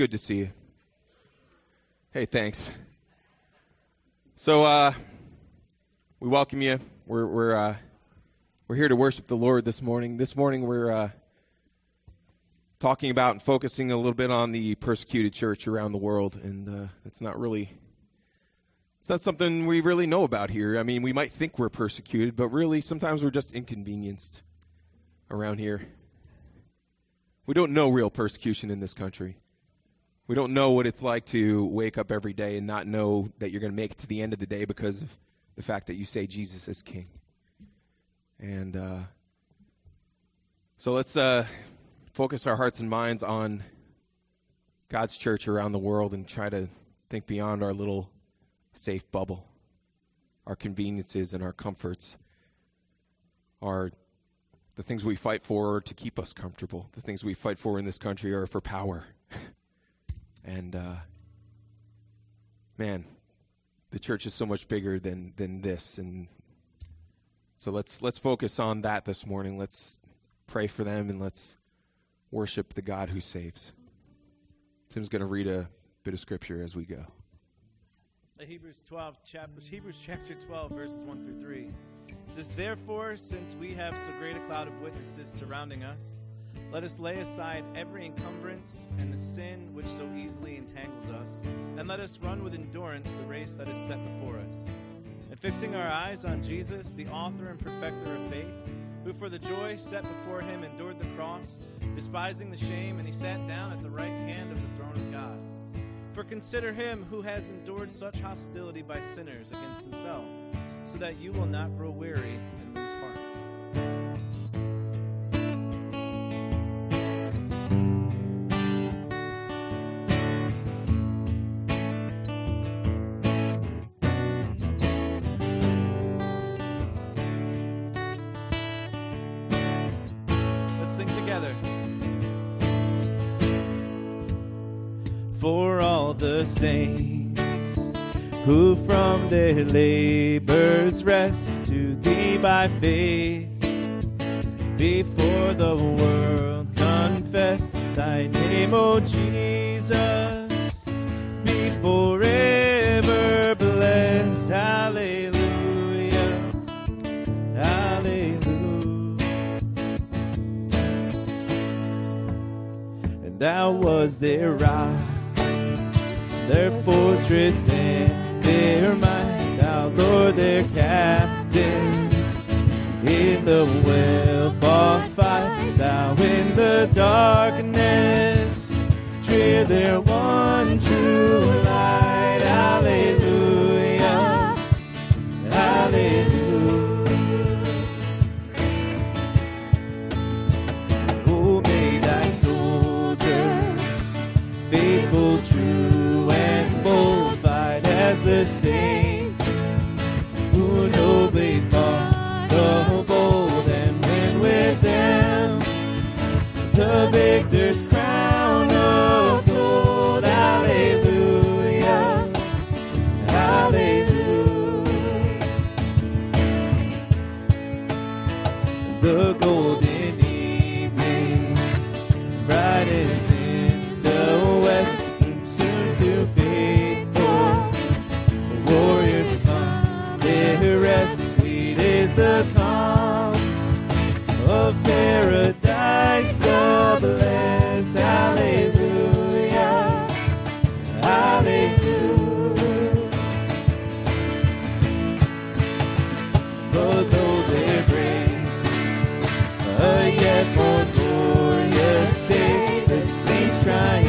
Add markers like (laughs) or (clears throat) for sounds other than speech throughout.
good to see you. Hey, thanks. So, uh, we welcome you. We're we're uh, we're here to worship the Lord this morning. This morning, we're uh, talking about and focusing a little bit on the persecuted church around the world, and uh, it's not really it's not something we really know about here. I mean, we might think we're persecuted, but really, sometimes we're just inconvenienced around here. We don't know real persecution in this country. We don't know what it's like to wake up every day and not know that you're going to make it to the end of the day because of the fact that you say Jesus is king. And uh, so let's uh, focus our hearts and minds on God's church around the world and try to think beyond our little safe bubble, our conveniences and our comforts, our the things we fight for to keep us comfortable. The things we fight for in this country are for power. And uh, man, the church is so much bigger than than this. And so let's let's focus on that this morning. Let's pray for them and let's worship the God who saves. Tim's going to read a bit of scripture as we go. Hebrews 12 chapter Hebrews chapter 12 verses 1 through 3. It says therefore since we have so great a cloud of witnesses surrounding us let us lay aside every encumbrance and the sin which so easily entangles us and let us run with endurance the race that is set before us. And fixing our eyes on Jesus the author and perfecter of faith who for the joy set before him endured the cross despising the shame and he sat down at the right hand of the throne of God. For consider him who has endured such hostility by sinners against himself, so that you will not grow weary and the saints who from their labors rest to thee by faith before the world confess thy name, O Jesus, be forever blessed. Hallelujah. Hallelujah. And thou was their rock, their fortress and their might, thou Lord their captain. In the well fought fight, thou in the darkness, cheer their one true light. Rest. Sweet is the calm of paradise, the blessed. Hallelujah. Hallelujah. But though their grace a yet more glorious day, the saints triumphant,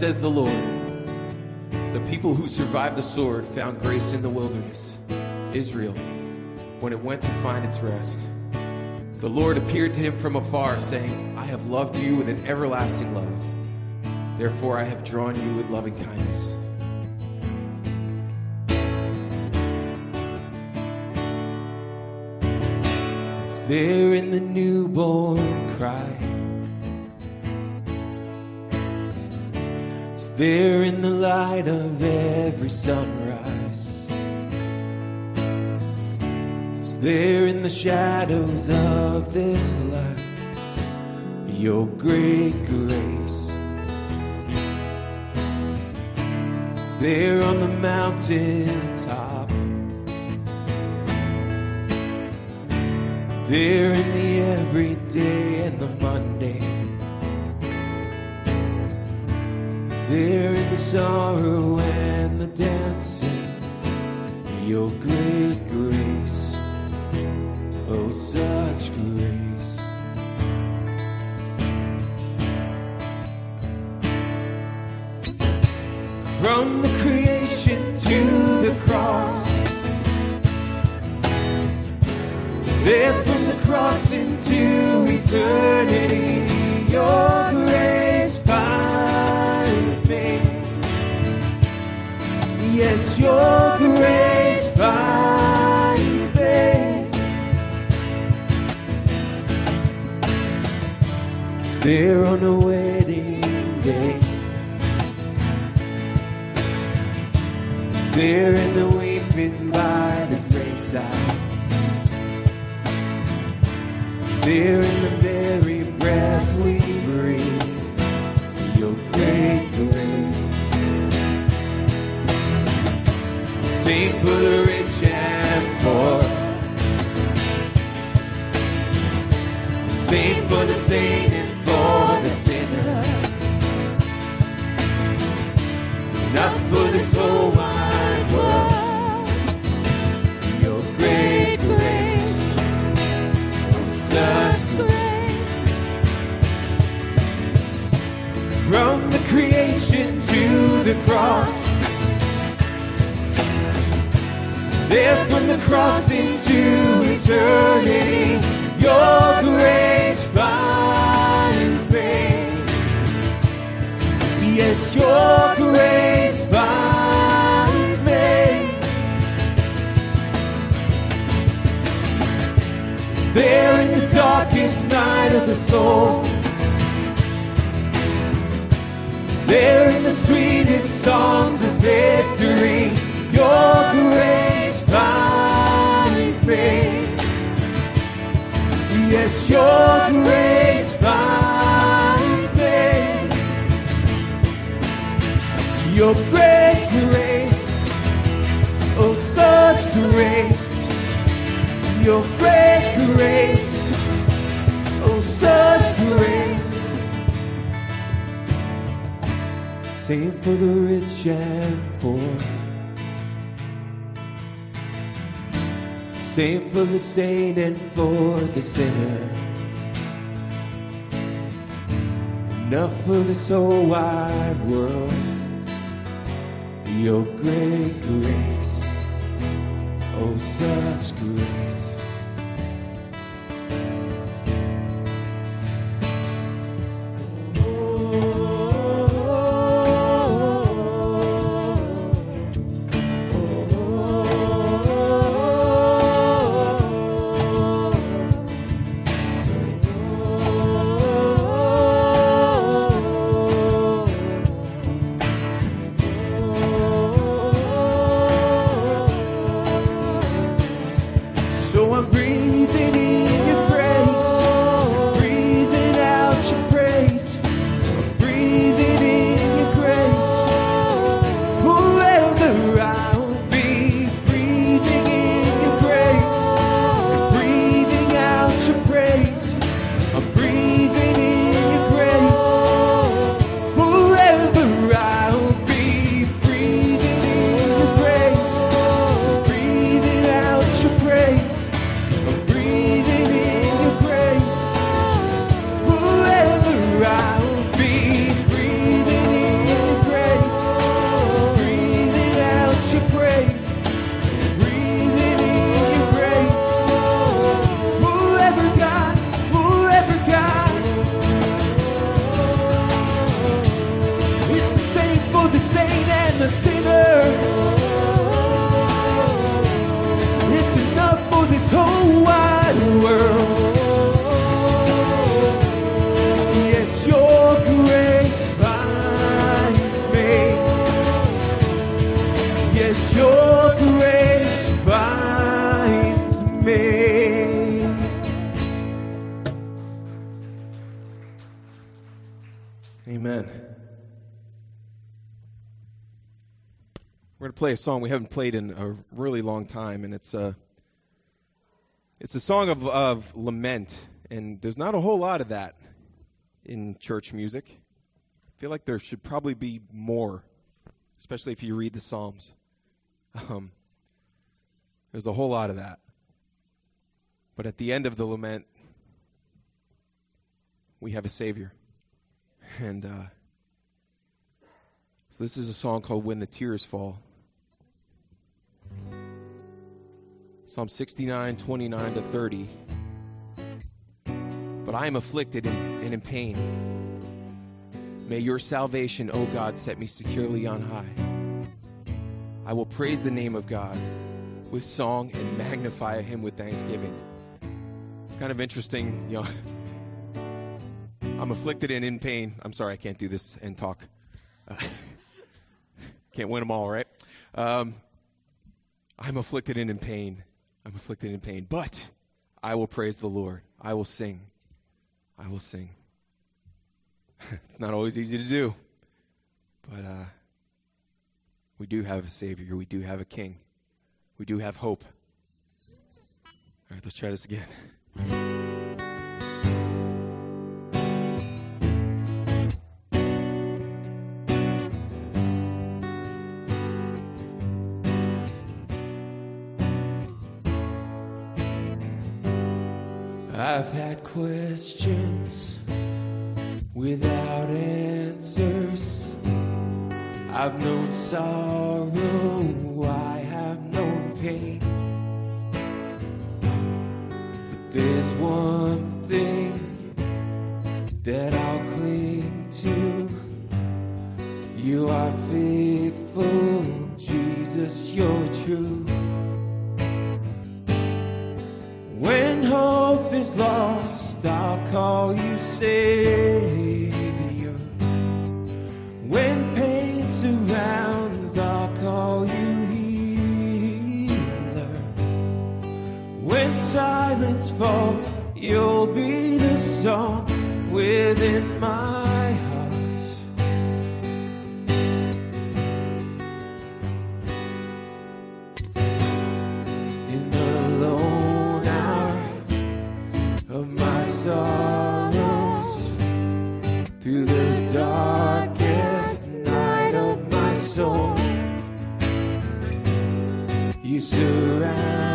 says the Lord The people who survived the sword found grace in the wilderness, Israel, when it went to find its rest. The Lord appeared to him from afar, saying, I have loved you with an everlasting love. Therefore, I have drawn you with loving kindness. It's there in the newborn cry. There in the light of every sunrise. It's there in the shadows of this life. Your great grace. It's there on the mountain top. There in the everyday and the mundane. There in the sorrow and the dancing, your great grace, oh, such grace. From the creation to the cross, there from the cross into eternity, your Your grace finds me. There on the wedding day. It's there in the weeping by the graveside. There for the rich and poor. For the and for the sinner. Not for this whole wide world. Your great grace. Such grace. From the creation to the cross. There from the cross into eternity, your grace finds me. Yes, your grace finds me. It's there in the darkest night of the soul. There in the sweetest songs of victory, your grace me. Yes, your grace finds me. Your great grace, oh, such grace. Your great grace, oh, such grace. Sing for the rich and poor. Sing for the saint and for the sinner. Enough for this whole wide world. Your great grace, oh, such grace. Play a song we haven't played in a really long time, and it's a it's a song of, of lament, and there's not a whole lot of that in church music. I feel like there should probably be more, especially if you read the Psalms. Um, there's a whole lot of that, but at the end of the lament, we have a Savior. And uh, so this is a song called When the Tears Fall. Psalm 69, 29 to 30. but I am afflicted and, in pain. May your salvation, O God, set me securely on high. I will praise the name of God with song and magnify him with thanksgiving. It's kind of interesting, you know. (laughs) I'm afflicted and in pain. I'm sorry, I can't do this and talk. Uh, (laughs) can't win them all, right? Um, I'm afflicted and in pain. I'm afflicted in pain, but I will praise the Lord. I will sing. I will sing. (laughs) it's not always easy to do, but uh, we do have a Savior. We do have a King. We do have hope. All right, let's try this again. Questions without answers. I've known sorrow, I have known pain. But there's one you'll be the song within my heart. In the lone hour of my sorrows, through the darkest night of my soul, you surround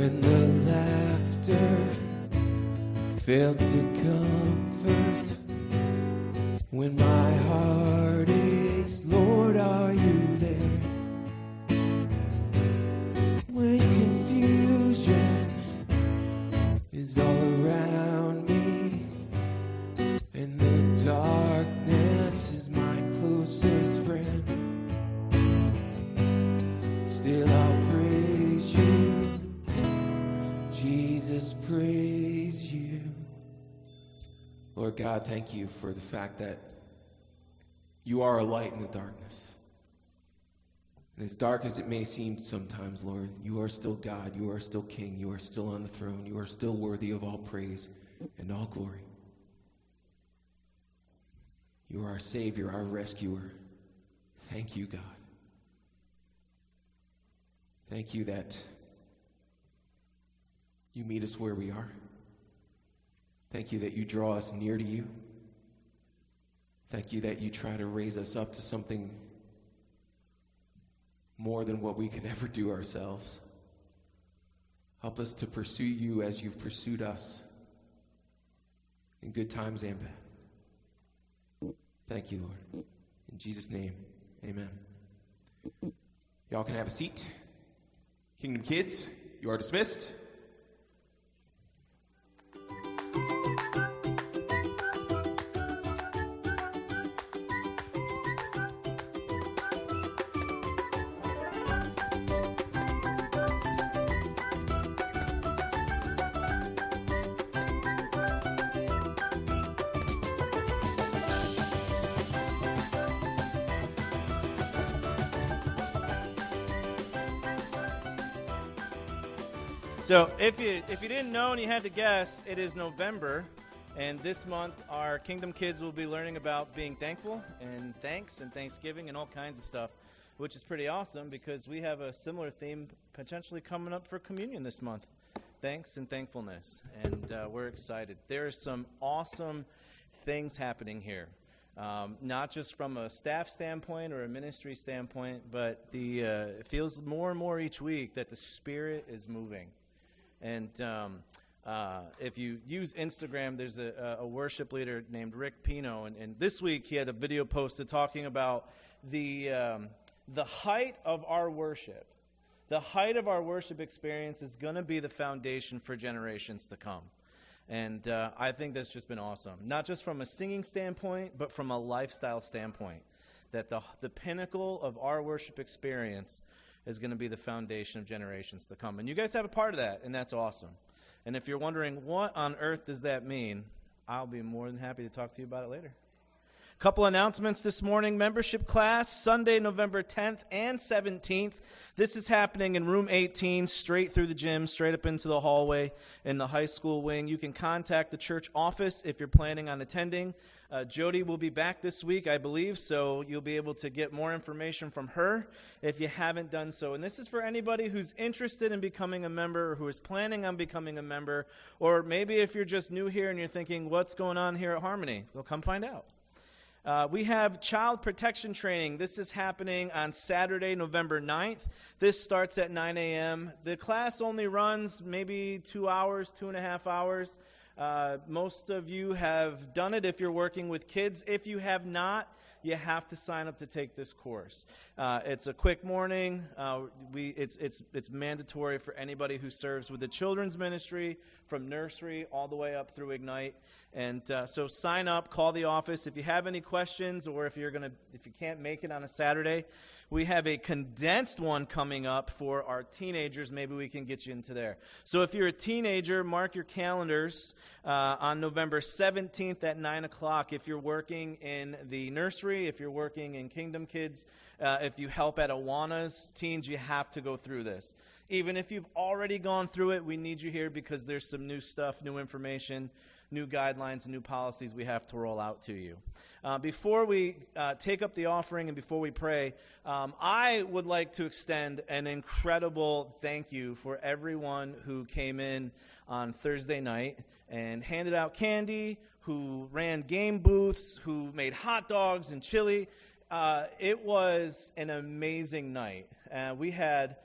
When the laughter fails to comfort, when my heart aches, Lord, are you Lord God, thank you for the fact that you are a light in the darkness. And as dark as it may seem sometimes, Lord, you are still God. You are still King. You are still on the throne. You are still worthy of all praise and all glory. You are our Savior, our rescuer. Thank you, God. Thank you that you meet us where we are. Thank you that you draw us near to you. Thank you that you try to raise us up to something more than what we can ever do ourselves. Help us to pursue you as you've pursued us in good times and bad. Thank you, Lord. In Jesus' name, amen. Y'all can have a seat. Kingdom kids, you are dismissed. So if you if you didn't know and you had to guess, it is November, and this month our Kingdom Kids will be learning about being thankful and thanks and Thanksgiving and all kinds of stuff, which is pretty awesome because we have a similar theme potentially coming up for communion this month, thanks and thankfulness, and uh, we're excited. There are some awesome things happening here. Um, not just from a staff standpoint or a ministry standpoint, but the uh, it feels more and more each week that the Spirit is moving. And um, uh, if you use Instagram, there's a, a worship leader named Rick Pino, and, and, this week he had a video posted talking about the um, the height of our worship. The height of our worship experience is going to be the foundation for generations to come. And uh, I think that's just been awesome. Not just from a singing standpoint, but from a lifestyle standpoint. That the, the pinnacle of our worship experience is going to be the foundation of generations to come. And you guys have a part of that, and that's awesome. And if you're wondering, what on earth does that mean? I'll be more than happy to talk to you about it later. Couple announcements this morning. Membership class, Sunday, November 10th and 17th. This is happening in room 18, straight through the gym, straight up into the hallway in the high school wing. You can contact the church office if you're planning on attending. Uh, Jody will be back this week, I believe, so you'll be able to get more information from her if you haven't done so. And this is for anybody who's interested in becoming a member or who is planning on becoming a member, or maybe if you're just new here and you're thinking, what's going on here at Harmony? Well, come find out. Uh, we have child protection training. This is happening on Saturday, November 9th. This starts at 9 a.m. The class only runs maybe two hours, two and a half hours. Uh, most of you have done it if you're working with kids. If you have not, you have to sign up to take this course. Uh, it's a quick morning. Uh, we, it's, it's, it's mandatory for anybody who serves with the children's ministry from nursery all the way up through Ignite. And uh, so sign up, call the office. If you have any questions or if you're to, if you can't make it on a Saturday, we have a condensed one coming up for our teenagers. Maybe we can get you into there. So if you're a teenager, mark your calendars uh, on November 17th at 9 o'clock. If you're working in the nursery, if you're working in Kingdom Kids, uh, if you help at Awanas, teens, you have to go through this. Even if you've already gone through it, we need you here because there's some new stuff, new information new guidelines and new policies we have to roll out to you. Uh, before we uh, take up the offering and before we pray, um, I would like to extend an incredible thank you for everyone who came in on Thursday night and handed out candy, who ran game booths, who made hot dogs and chili. Uh, it was an amazing night. Uh, we had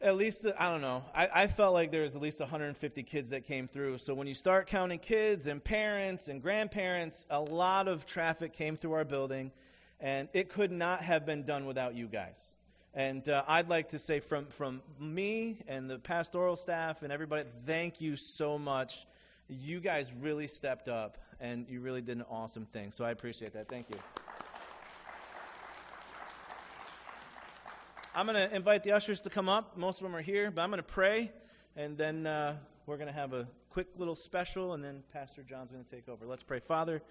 at least I don't know. I, I, felt like there was at least 150 kids that came through. So when you start counting kids and parents and grandparents, a lot of traffic came through our building, and it could not have been done without you guys. And uh, I'd like to say from from me and the pastoral staff and everybody, thank you so much. You guys really stepped up and you really did an awesome thing. So I appreciate that. Thank you. I'm going to invite the ushers to come up. Most of them are here, but I'm going to pray, and then uh, we're going to have a quick little special, and then Pastor John's going to take over. Let's pray. Father,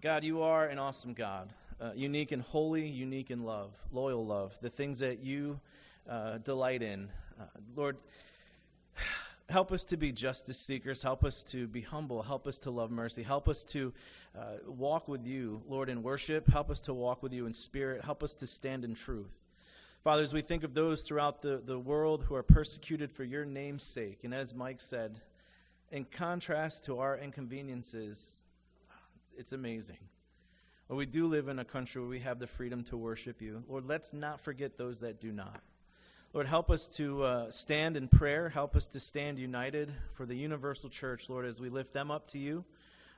God, you are an awesome God, uh, unique and holy, unique in love, loyal love, the things that you uh, delight in. Uh, Lord, (sighs) help us to be justice seekers. Help us to be humble. Help us to love mercy. Help us to uh, walk with you, Lord, in worship. Help us to walk with you in spirit. Help us to stand in truth. Father, as we think of those throughout the, the world who are persecuted for your name's sake, and as Mike said, in contrast to our inconveniences, it's amazing. Lord, we do live in a country where we have the freedom to worship you. Lord, let's not forget those that do not. Lord, help us to uh, stand in prayer. Help us to stand united for the universal church, Lord, as we lift them up to you.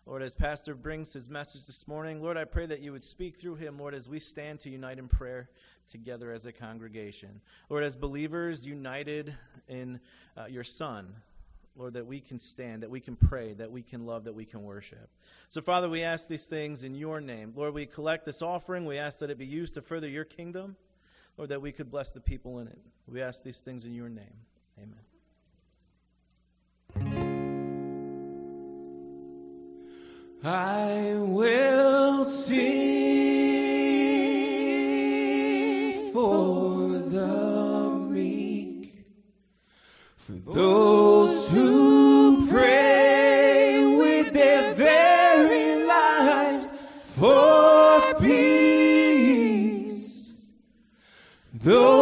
Lord, as Pastor brings his message this morning, Lord, I pray that you would speak through him, Lord, as we stand to unite in prayer together as a congregation. Lord, as believers united in uh, your Son, Lord, that we can stand, that we can pray, that we can love, that we can worship. So, Father, we ask these things in your name. Lord, we collect this offering. We ask that it be used to further your kingdom. Lord, that we could bless the people in it. We ask these things in your name. Amen. I will sing for the meek, for those who pray with their very lives for peace. Though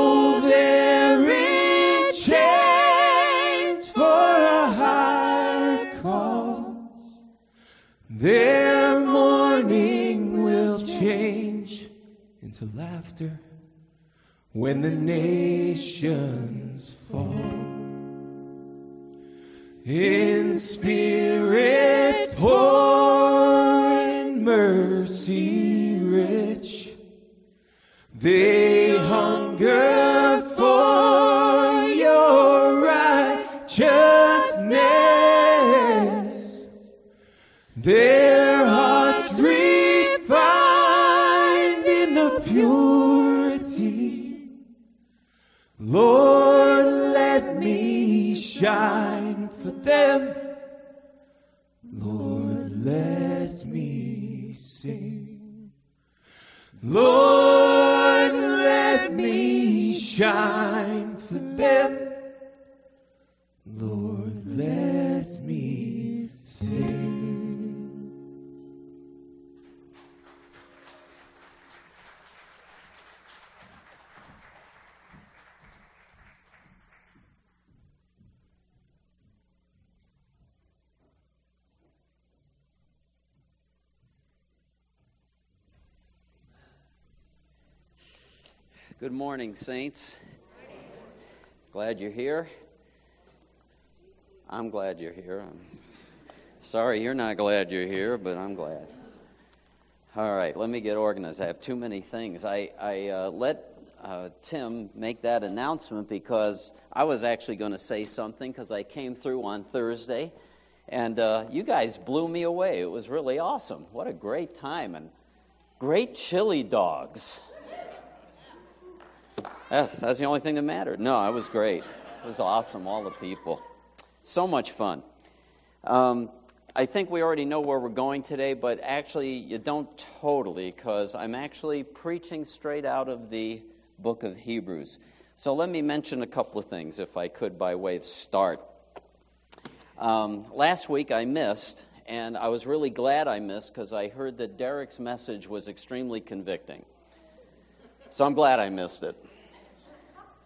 when the nations fall. In spirit poor, in mercy Good morning, Saints. Glad you're here. I'm glad you're here. I'm sorry you're not glad you're here, but I'm glad. All right, let me get organized. I have too many things. I, I uh, let uh, Tim make that announcement because I was actually going to say something because I came through on Thursday and uh, you guys blew me away. It was really awesome. What a great time and great chili dogs. That's, that's the only thing that mattered. No, it was great. It was awesome, all the people. So much fun. Um, I think we already know where we're going today, but actually, you don't totally, because I'm actually preaching straight out of the book of Hebrews. So let me mention a couple of things, if I could, by way of start. Um, last week I missed, and I was really glad I missed because I heard that Derek's message was extremely convicting. So I'm glad I missed it.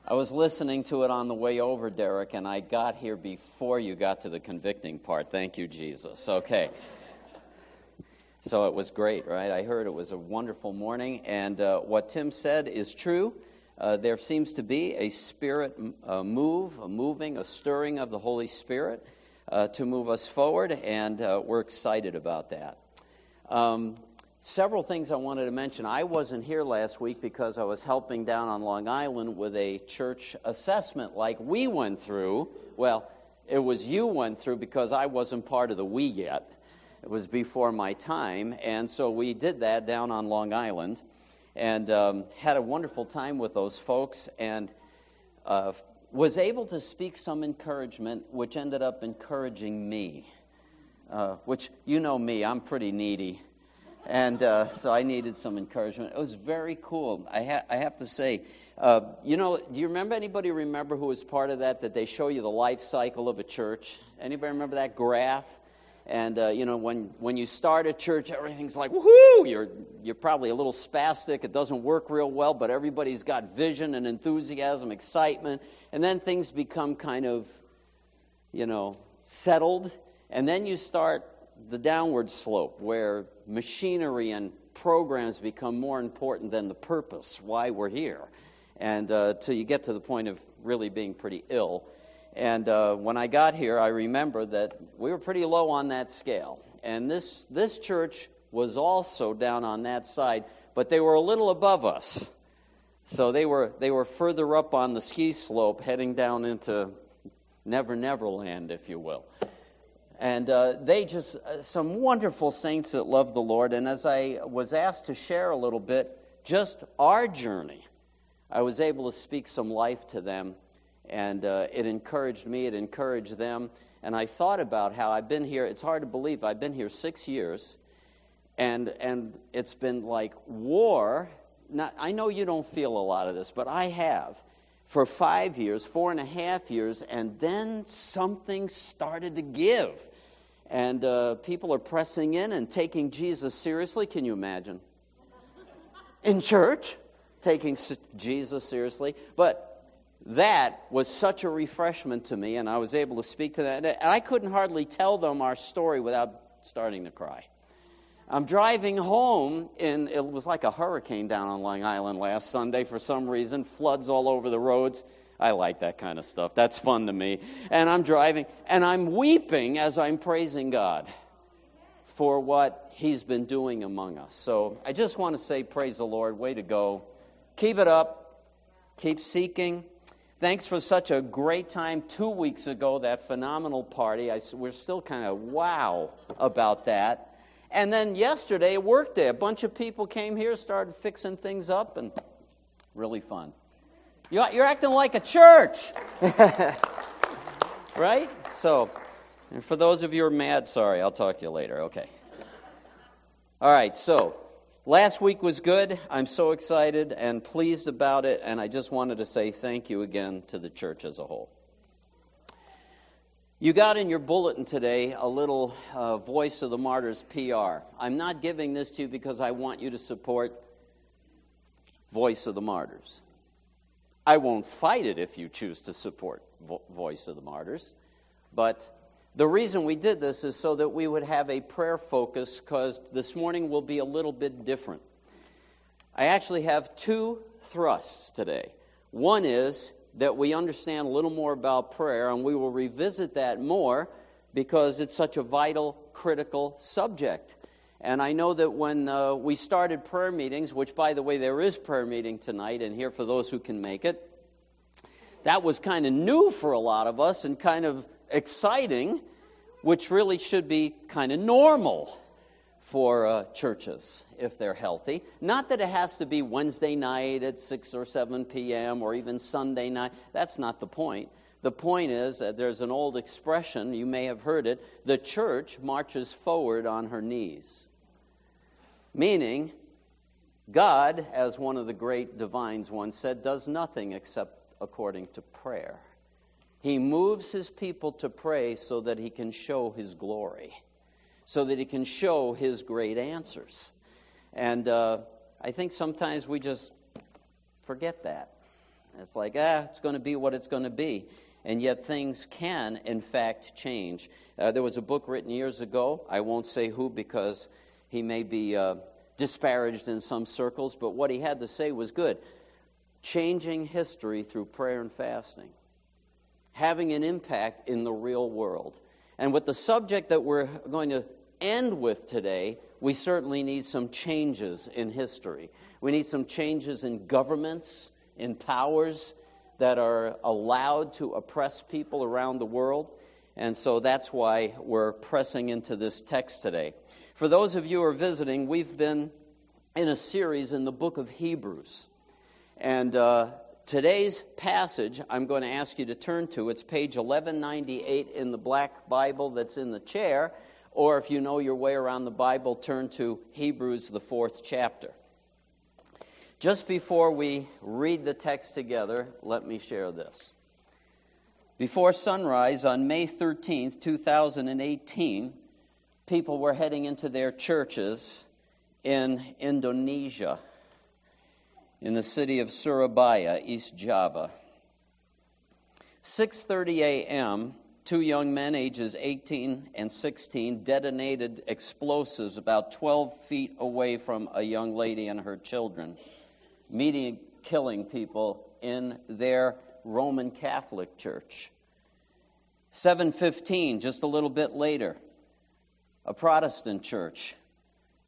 I was listening to it on the way over, Derek, and I got here before you got to the convicting part. Thank you, Jesus. Okay. So it was great, right? I heard it was a wonderful morning, and uh, what Tim said is true. Uh, there seems to be a spirit uh, move, a moving, a stirring of the Holy Spirit uh, to move us forward, and uh, we're excited about that. Um, several things I wanted to mention. I wasn't here last week because I was helping down on Long Island with a church assessment like we went through. Well, it was you went through because I wasn't part of the we yet. It was before my time, and so we did that down on Long Island, and um, had a wonderful time with those folks, and uh, was able to speak some encouragement, which ended up encouraging me. Uh, which you know me, I'm pretty needy, and uh, so I needed some encouragement. It was very cool. I, ha- I have to say, uh, you know, do you remember anybody remember who was part of that? That they show you the life cycle of a church. Anybody remember that graph? And uh, you know, when when you start a church, everything's like woohoo! You're you're probably a little spastic. It doesn't work real well, but everybody's got vision and enthusiasm, excitement, and then things become kind of, you know, settled and then you start the downward slope where machinery and programs become more important than the purpose, why we're here. And uh, till you get to the point of really being pretty ill. And uh, when I got here, I remember that we were pretty low on that scale. And this, this church was also down on that side, but they were a little above us. So they were, they were further up on the ski slope, heading down into Never Never Land, if you will. And uh, they just, uh, some wonderful saints that love the Lord. And as I was asked to share a little bit, just our journey, I was able to speak some life to them. And uh, it encouraged me, it encouraged them. And I thought about how I've been here. It's hard to believe. I've been here six years. And, and it's been like war. Not, I know you don't feel a lot of this, but I have for five years, four and a half years, and then something started to give. And uh, people are pressing in and taking Jesus seriously. Can you imagine? In church, taking Jesus seriously. But that was such a refreshment to me, and I was able to speak to that. And I couldn't hardly tell them our story without starting to cry. I'm driving home, and it was like a hurricane down on Long Island last Sunday for some reason, floods all over the roads. I like that kind of stuff. That's fun to me. And I'm driving, and I'm weeping as I'm praising God for what He's been doing among us. So I just want to say, praise the Lord. Way to go. Keep it up. Keep seeking. Thanks for such a great time two weeks ago, that phenomenal party. I, we're still kind of wow about that. And then yesterday, work day, a bunch of people came here, started fixing things up, and really fun. You're acting like a church. (laughs) right? So, and for those of you who are mad, sorry, I'll talk to you later. Okay. All right, so last week was good. I'm so excited and pleased about it, and I just wanted to say thank you again to the church as a whole. You got in your bulletin today a little uh, Voice of the Martyrs PR. I'm not giving this to you because I want you to support Voice of the Martyrs. I won't fight it if you choose to support Vo- Voice of the Martyrs. But the reason we did this is so that we would have a prayer focus because this morning will be a little bit different. I actually have two thrusts today. One is that we understand a little more about prayer, and we will revisit that more because it's such a vital, critical subject. And I know that when uh, we started prayer meetings, which, by the way, there is prayer meeting tonight, and here for those who can make it, that was kind of new for a lot of us and kind of exciting, which really should be kind of normal for uh, churches if they're healthy. Not that it has to be Wednesday night at 6 or 7 p.m. or even Sunday night. That's not the point. The point is that there's an old expression, you may have heard it the church marches forward on her knees. Meaning, God, as one of the great divines once said, does nothing except according to prayer. He moves his people to pray so that he can show his glory so that he can show his great answers. And uh, I think sometimes we just forget that. It's like, ah, it's going to be what it's going to be. And yet things can, in fact, change. Uh, there was a book written years ago. I won't say who because he may be uh, disparaged in some circles, but what he had to say was good. Changing history through prayer and fasting, having an impact in the real world. And with the subject that we're going to end with today, we certainly need some changes in history. We need some changes in governments, in powers that are allowed to oppress people around the world. And so that's why we're pressing into this text today. For those of you who are visiting, we've been in a series in the book of Hebrews. And uh, today's passage, I'm going to ask you to turn to. It's page 1198 in the black Bible that's in the chair. Or if you know your way around the Bible, turn to Hebrews, the fourth chapter. Just before we read the text together, let me share this. Before sunrise on May 13th, 2018, people were heading into their churches in Indonesia, in the city of Surabaya, East Java. 6:30 a.m., two young men ages 18 and 16 detonated explosives about 12 feet away from a young lady and her children, meeting killing people in their Roman Catholic church. 715, just a little bit later, a Protestant church,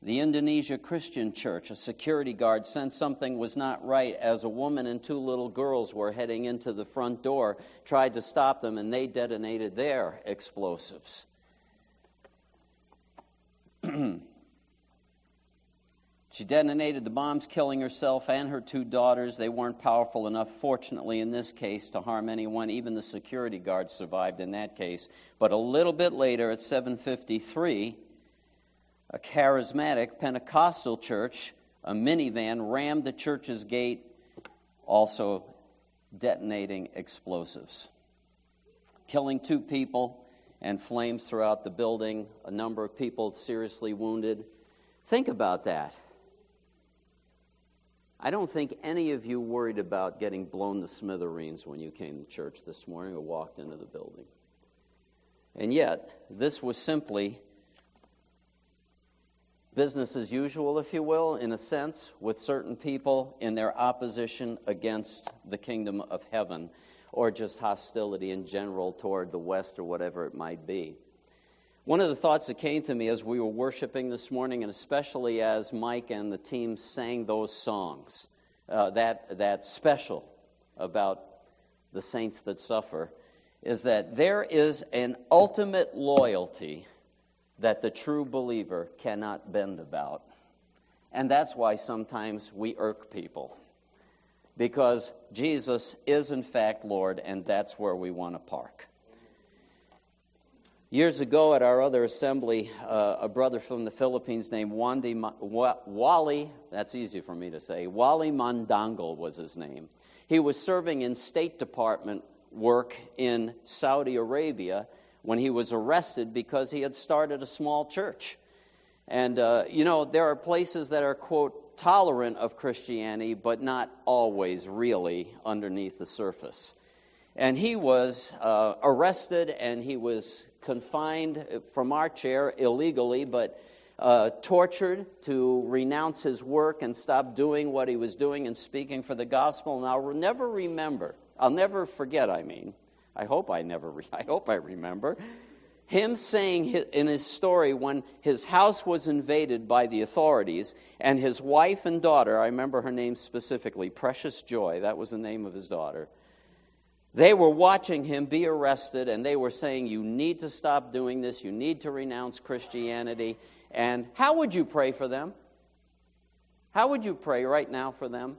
the Indonesia Christian church, a security guard sensed something was not right as a woman and two little girls were heading into the front door, tried to stop them, and they detonated their explosives. (clears throat) She detonated the bombs, killing herself and her two daughters. They weren't powerful enough, fortunately, in this case, to harm anyone. Even the security guards survived in that case. But a little bit later, at 753, a charismatic Pentecostal church, a minivan, rammed the church's gate, also detonating explosives, killing two people and flames throughout the building, a number of people seriously wounded. Think about that. I don't think any of you worried about getting blown to smithereens when you came to church this morning or walked into the building. And yet, this was simply business as usual, if you will, in a sense, with certain people in their opposition against the kingdom of heaven or just hostility in general toward the West or whatever it might be. One of the thoughts that came to me as we were worshiping this morning, and especially as Mike and the team sang those songs, uh, that, that special about the saints that suffer, is that there is an ultimate loyalty that the true believer cannot bend about. And that's why sometimes we irk people. Because Jesus is, in fact, Lord, and that's where we want to park. Years ago at our other assembly, uh, a brother from the Philippines named Wandi, Wally, that's easy for me to say, Wally Magdangal was his name. He was serving in State Department work in Saudi Arabia when he was arrested because he had started a small church. And, uh, you know, there are places that are, quote, tolerant of Christianity, but not always really underneath the surface. And he was uh, arrested and he was confined from our chair illegally, but uh, tortured to renounce his work and stop doing what he was doing and speaking for the gospel. And I'll never remember, I'll never forget, I mean, I hope I never, re- (laughs) I hope I remember, him saying in his story when his house was invaded by the authorities and his wife and daughter, I remember her name specifically, Precious Joy, that was the name of his daughter they were watching him be arrested and they were saying, You need to stop doing this. You need to renounce Christianity. And how would you pray for them? How would you pray right now for them?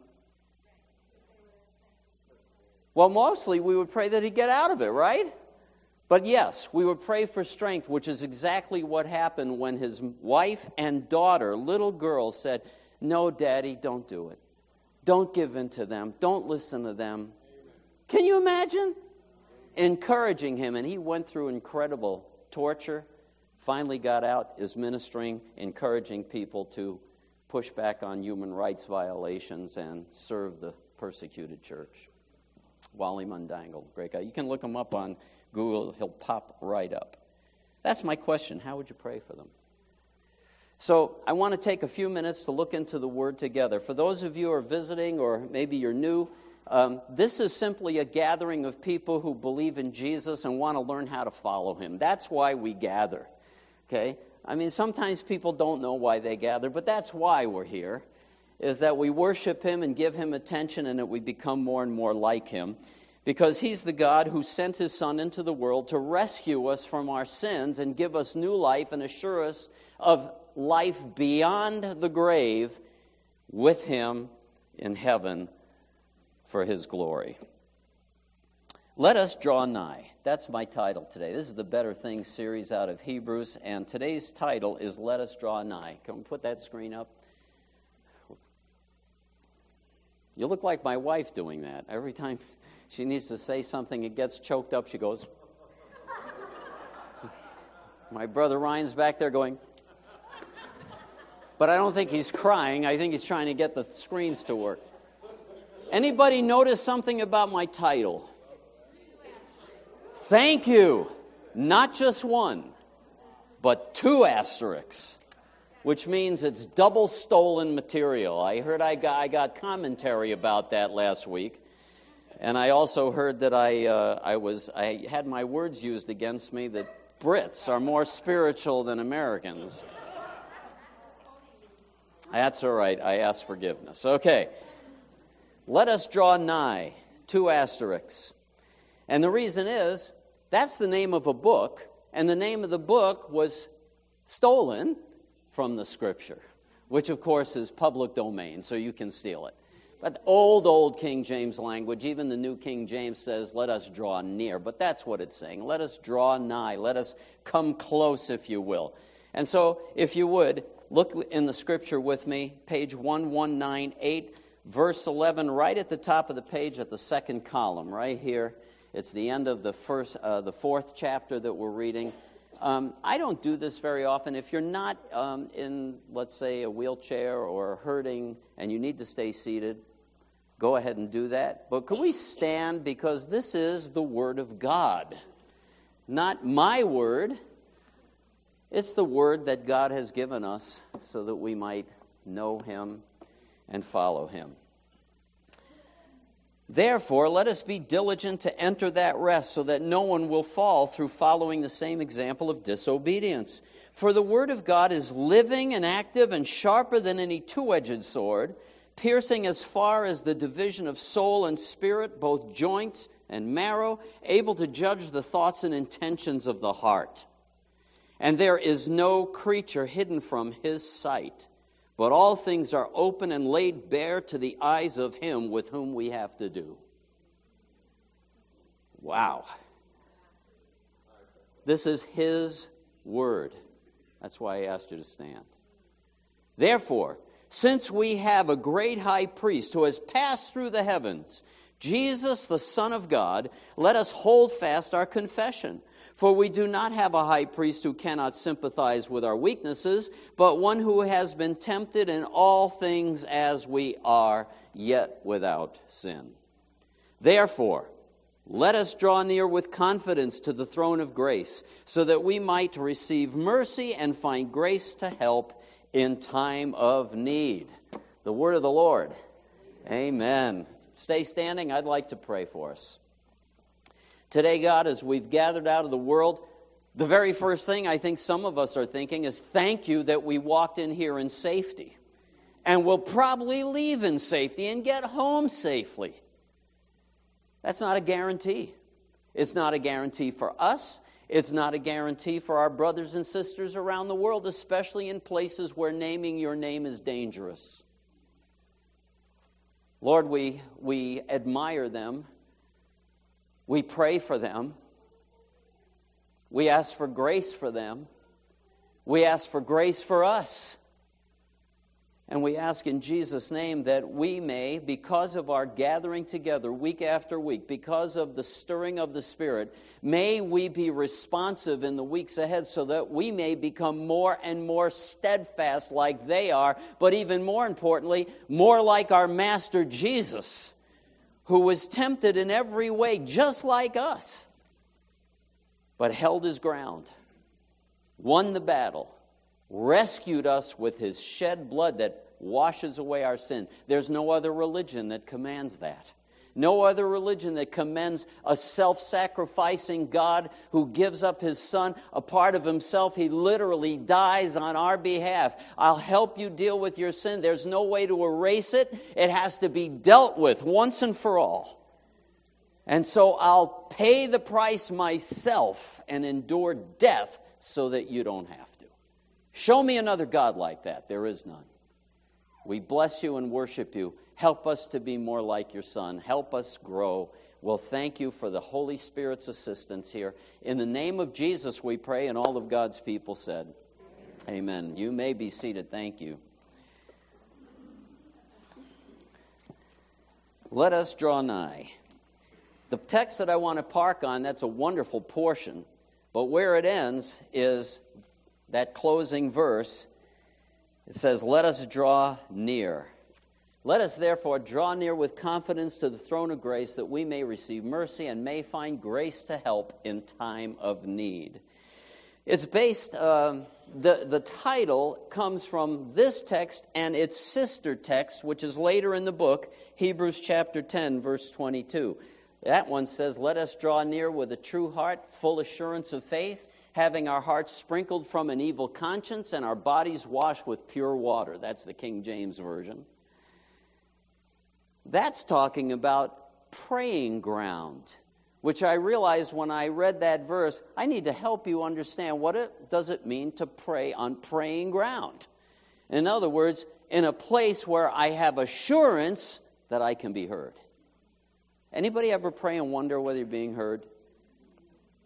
Well, mostly we would pray that he get out of it, right? But yes, we would pray for strength, which is exactly what happened when his wife and daughter, little girl, said, No, Daddy, don't do it. Don't give in to them. Don't listen to them. Can you imagine? Encouraging him, and he went through incredible torture, finally got out, is ministering, encouraging people to push back on human rights violations and serve the persecuted church. Wally Magdangal, great guy. You can look him up on Google, he'll pop right up. That's my question. How would you pray for them? So, I want to take a few minutes to look into the Word together. For those of you who are visiting, or maybe you're new, um, this is simply a gathering of people who believe in Jesus and want to learn how to follow him. That's why we gather. Okay? I mean, sometimes people don't know why they gather, but that's why we're here, is that we worship him and give him attention and that we become more and more like him. because he's the God who sent his Son into the world to rescue us from our sins and give us new life and assure us of life beyond the grave with him in heaven for his glory. Let us draw nigh. That's my title today. This is the Better Things series out of Hebrews, and today's title is Let Us Draw Nigh. Can we put that screen up? You look like my wife doing that. Every time she needs to say something, it gets choked up. She goes. my brother Ryan's back there going. But I don't think he's crying. I think he's trying to get the screens to work. Anybody notice something about my title? Thank you. Not just one, but two asterisks which means it's double stolen material. I heard I got, I got commentary about that last week. And I also heard that I, uh, I, was, I had my words used against me that Brits are more spiritual than Americans. That's all right. I ask forgiveness. Okay. Let us draw nigh. Two asterisks. And the reason is that's the name of a book, and the name of the book was stolen from the scripture, which of course is public domain, so you can steal it. But old, old King James language, even the New King James says, let us draw near. But that's what it's saying. Let us draw nigh. Let us come close, if you will. And so, if you would, look in the scripture with me, page 1198, verse 11, right at the top of the page at the second column, right here. It's the end of the first, uh, the fourth chapter that we're reading. Um, I don't do this very often. If you're not um, in, let's say, a wheelchair or hurting and you need to stay seated, go ahead and do that. But can we stand because this is the Word of God? Not my word, it's the Word that God has given us so that we might know Him and follow Him. Therefore, let us be diligent to enter that rest so that no one will fall through following the same example of disobedience. For the Word of God is living and active and sharper than any two edged sword, piercing as far as the division of soul and spirit, both joints and marrow, able to judge the thoughts and intentions of the heart. And there is no creature hidden from His sight but all things are open and laid bare to the eyes of him with whom we have to do. Wow. This is his word. That's why I asked you to stand. Therefore, since we have a great high priest who has passed through the heavens, Jesus, the Son of God, let us hold fast our confession. For we do not have a high priest who cannot sympathize with our weaknesses, but one who has been tempted in all things as we are, yet without sin. Therefore, let us draw near with confidence to the throne of grace, so that we might receive mercy and find grace to help in time of need. The word of the Lord. Amen. Stay standing. I'd like to pray for us. Today, God, as we've gathered out of the world, the very first thing I think some of us are thinking is thank you that we walked in here in safety. And we'll probably leave in safety and get home safely. That's not a guarantee. It's not a guarantee for us. It's not a guarantee for our brothers and sisters around the world, especially in places where naming your name is dangerous. Lord, we, we admire them we pray for them. We ask for grace for them. We ask for grace for us. And we ask in Jesus' name that we may, because of our gathering together week after week, because of the stirring of the Spirit, may we be responsive in the weeks ahead so that we may become more and more steadfast like they are, but even more importantly, more like our Master Jesus who was tempted in every way, just like us, but held his ground, won the battle, rescued us with his shed blood that washes away our sin. There's no other religion that commands that. No other religion that commends a self sacrificing God who gives up his son, a part of himself. He literally dies on our behalf. I'll help you deal with your sin. There's no way to erase it, it has to be dealt with once and for all. And so I'll pay the price myself and endure death so that you don't have to. Show me another God like that. There is none. We bless you and worship you. Help us to be more like your Son. Help us grow. We'll thank you for the Holy Spirit's assistance here. In the name of Jesus, we pray, and all of God's people said, Amen. You may be seated. Thank you. Let us draw nigh. The text that I want to park on, that's a wonderful portion, but where it ends is that closing verse. It says, Let us draw near. Let us therefore draw near with confidence to the throne of grace that we may receive mercy and may find grace to help in time of need. It's based, um, the, the title comes from this text and its sister text, which is later in the book, Hebrews chapter 10, verse 22. That one says, Let us draw near with a true heart, full assurance of faith, having our hearts sprinkled from an evil conscience and our bodies washed with pure water. That's the King James Version. That's talking about praying ground, which I realized when I read that verse, I need to help you understand what it, does it mean to pray on praying ground. In other words, in a place where I have assurance that I can be heard. Anybody ever pray and wonder whether you're being heard?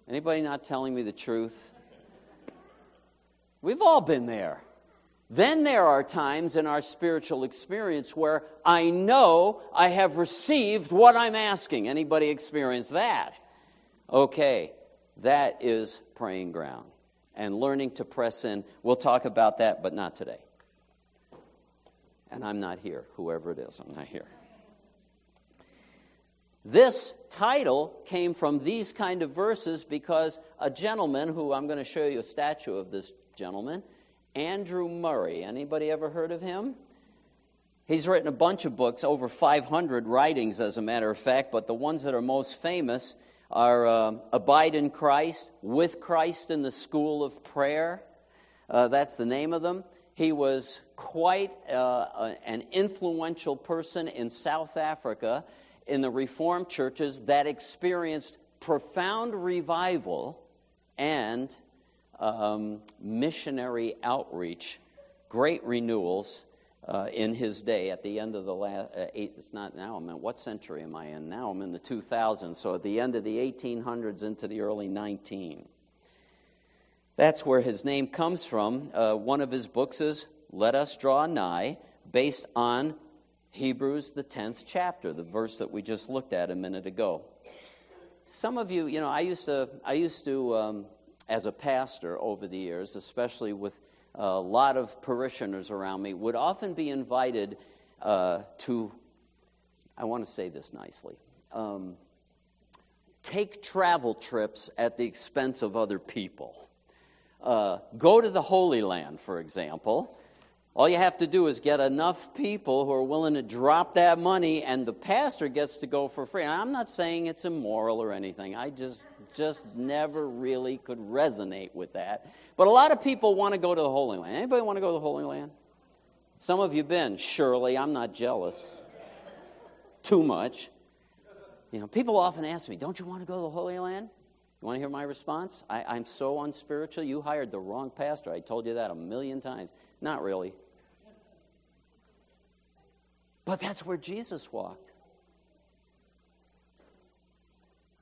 Anybody not telling me the truth? We've all been there. Then there are times in our spiritual experience where I know I have received what I'm asking. Anybody experience that? Okay, that is praying ground and learning to press in. We'll talk about that, but not today. And I'm not here, whoever it is, I'm not here. This title came from these kind of verses because a gentleman who I'm going to show you a statue of this gentleman Andrew Murray. Anybody ever heard of him? He's written a bunch of books, over 500 writings, as a matter of fact, but the ones that are most famous are uh, Abide in Christ, With Christ in the School of Prayer. Uh, that's the name of them. He was quite uh, an influential person in South Africa in the Reformed churches that experienced profound revival and um, missionary outreach, great renewals uh, in his day at the end of the last, uh, eight, it's not now, I'm in, what century am I in? Now I'm in the 2000s, so at the end of the 1800s into the early 19. That's where his name comes from. Uh, one of his books is Let Us Draw Nigh, based on Hebrews, the 10th chapter, the verse that we just looked at a minute ago. Some of you, you know, I used to, I used to um, as a pastor over the years, especially with a lot of parishioners around me, would often be invited uh, to, I want to say this nicely, um, take travel trips at the expense of other people. Uh, go to the Holy Land, for example. All you have to do is get enough people who are willing to drop that money, and the pastor gets to go for free. I'm not saying it's immoral or anything. I just just never really could resonate with that. But a lot of people want to go to the Holy Land. Anybody want to go to the Holy Land? Some of you been. Surely, I'm not jealous. Too much. You know, people often ask me, "Don't you want to go to the Holy Land?" You want to hear my response? I, am so unspiritual. You hired the wrong pastor. I told you that a million times. Not really. But that's where Jesus walked.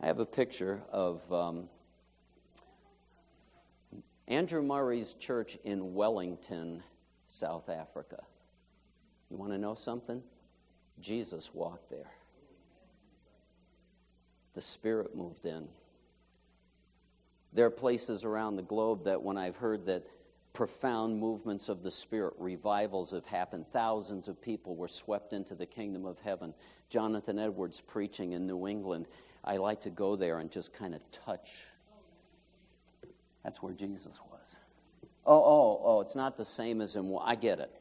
I have a picture of um, Andrew Murray's church in Wellington, South Africa. You want to know something? Jesus walked there. The Spirit moved in. There are places around the globe that when I've heard that profound movements of the Spirit, revivals have happened, thousands of people were swept into the kingdom of heaven. Jonathan Edwards preaching in New England I like to go there and just kind of touch. That's where Jesus was. Oh, oh, oh, it's not the same as in. I get it.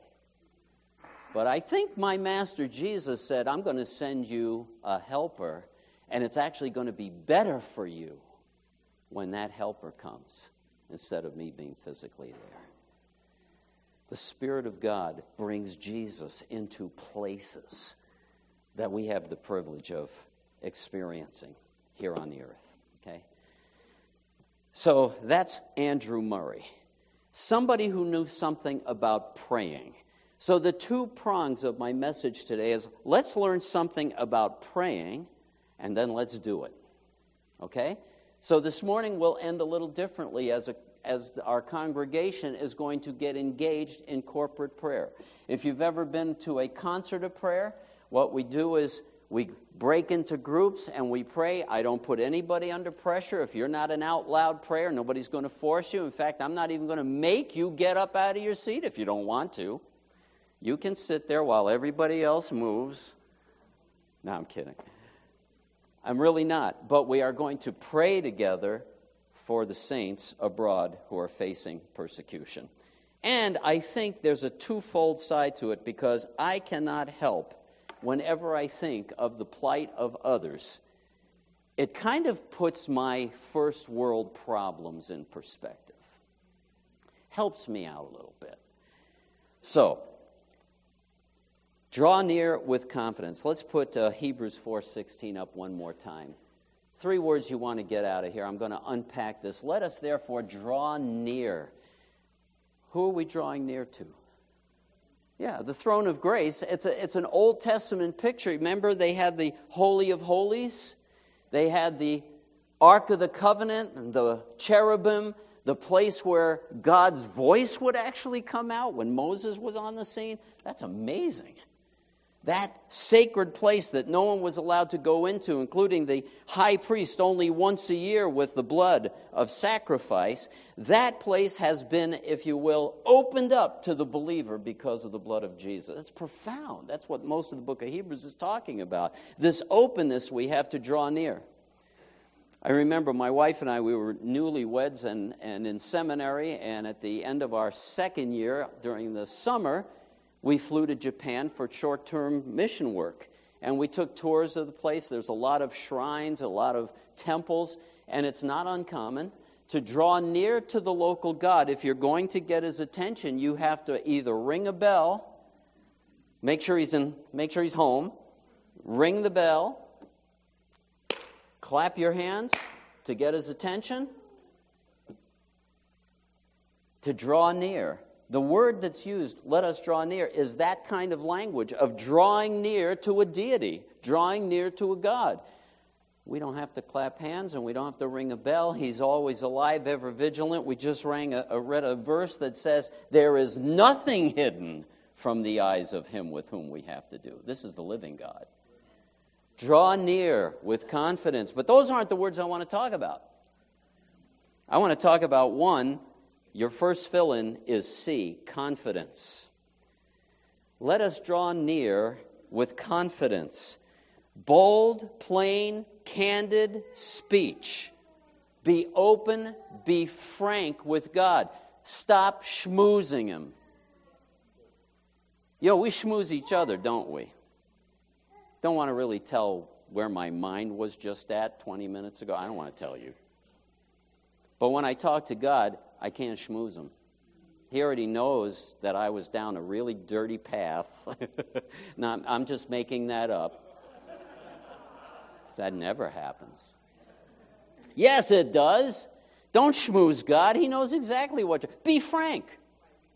But I think my master Jesus said, I'm going to send you a helper, and it's actually going to be better for you when that helper comes instead of me being physically there. The Spirit of God brings Jesus into places that we have the privilege of experiencing. here on the earth. Okay? So that's Andrew Murray. Somebody who knew something about praying. So the two prongs of my message today is let's learn something about praying and then let's do it. Okay? So this morning we'll end a little differently as a as our congregation is going to get engaged in corporate prayer. If you've ever been to a concert of prayer, what we do is we break into groups and we pray. I don't put anybody under pressure. If you're not an out loud prayer, nobody's going to force you. In fact, I'm not even going to make you get up out of your seat if you don't want to. You can sit there while everybody else moves. No, I'm kidding. I'm really not. But we are going to pray together for the saints abroad who are facing persecution. And I think there's a twofold side to it because I cannot help, whenever I think of the plight of others, it kind of puts my first world problems in perspective. Helps me out a little bit. So, draw near with confidence. Let's put uh, Hebrews 4:16 up one more time. Three words you want to get out of here. I'm going to unpack this. Let us therefore draw near. Who are we drawing near to? Yeah, the throne of grace. It's, a, it's an Old Testament picture. Remember, they had the Holy of Holies, they had the Ark of the Covenant, and the cherubim, the place where God's voice would actually come out when Moses was on the scene. That's amazing that sacred place that no one was allowed to go into, including the high priest only once a year with the blood of sacrifice, that place has been, if you will, opened up to the believer because of the blood of Jesus. It's profound. That's what most of the book of Hebrews is talking about. This openness we have to draw near. I remember my wife and I, we were newlyweds and, and in seminary, and at the end of our second year during the summer, we flew to Japan for short term mission work. And we took tours of the place. There's a lot of shrines, a lot of temples, and it's not uncommon to draw near to the local God. If you're going to get his attention, you have to either ring a bell, make sure he's, in, make sure he's home, ring the bell, clap your hands to get his attention, to draw near. The word that's used, let us draw near, is that kind of language of drawing near to a deity, drawing near to a God. We don't have to clap hands and we don't have to ring a bell. He's always alive, ever vigilant. We just rang a, a, read a verse that says, There is nothing hidden from the eyes of him with whom we have to do. This is the living God. Draw near with confidence. But those aren't the words I want to talk about. I want to talk about one your first fill in is C, confidence. Let us draw near with confidence. Bold, plain, candid speech. Be open, be frank with God. Stop schmoozing Him. Yo, we schmooze each other, don't we? Don't want to really tell where my mind was just at 20 minutes ago. I don't want to tell you. But when I talk to God, I can't schmooze him. He already knows that I was down a really dirty path. (laughs) now, I'm just making that up. That never happens. Yes, it does. Don't schmooze God. He knows exactly what to. Be frank.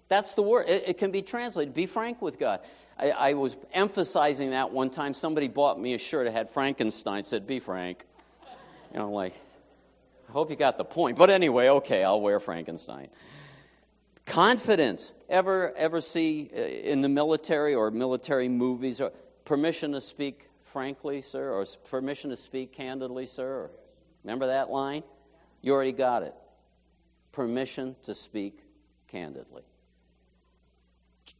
That's the word. It, it can be translated. Be frank with God. I, I, was emphasizing that one time. Somebody bought me a shirt that had Frankenstein. Said, "Be frank." You know, like I hope you got the point. But anyway, okay, I'll wear Frankenstein. Confidence. Ever ever see uh, in the military or military movies or permission to speak frankly, sir, or permission to speak candidly, sir? Remember that line? You already got it. Permission to speak candidly.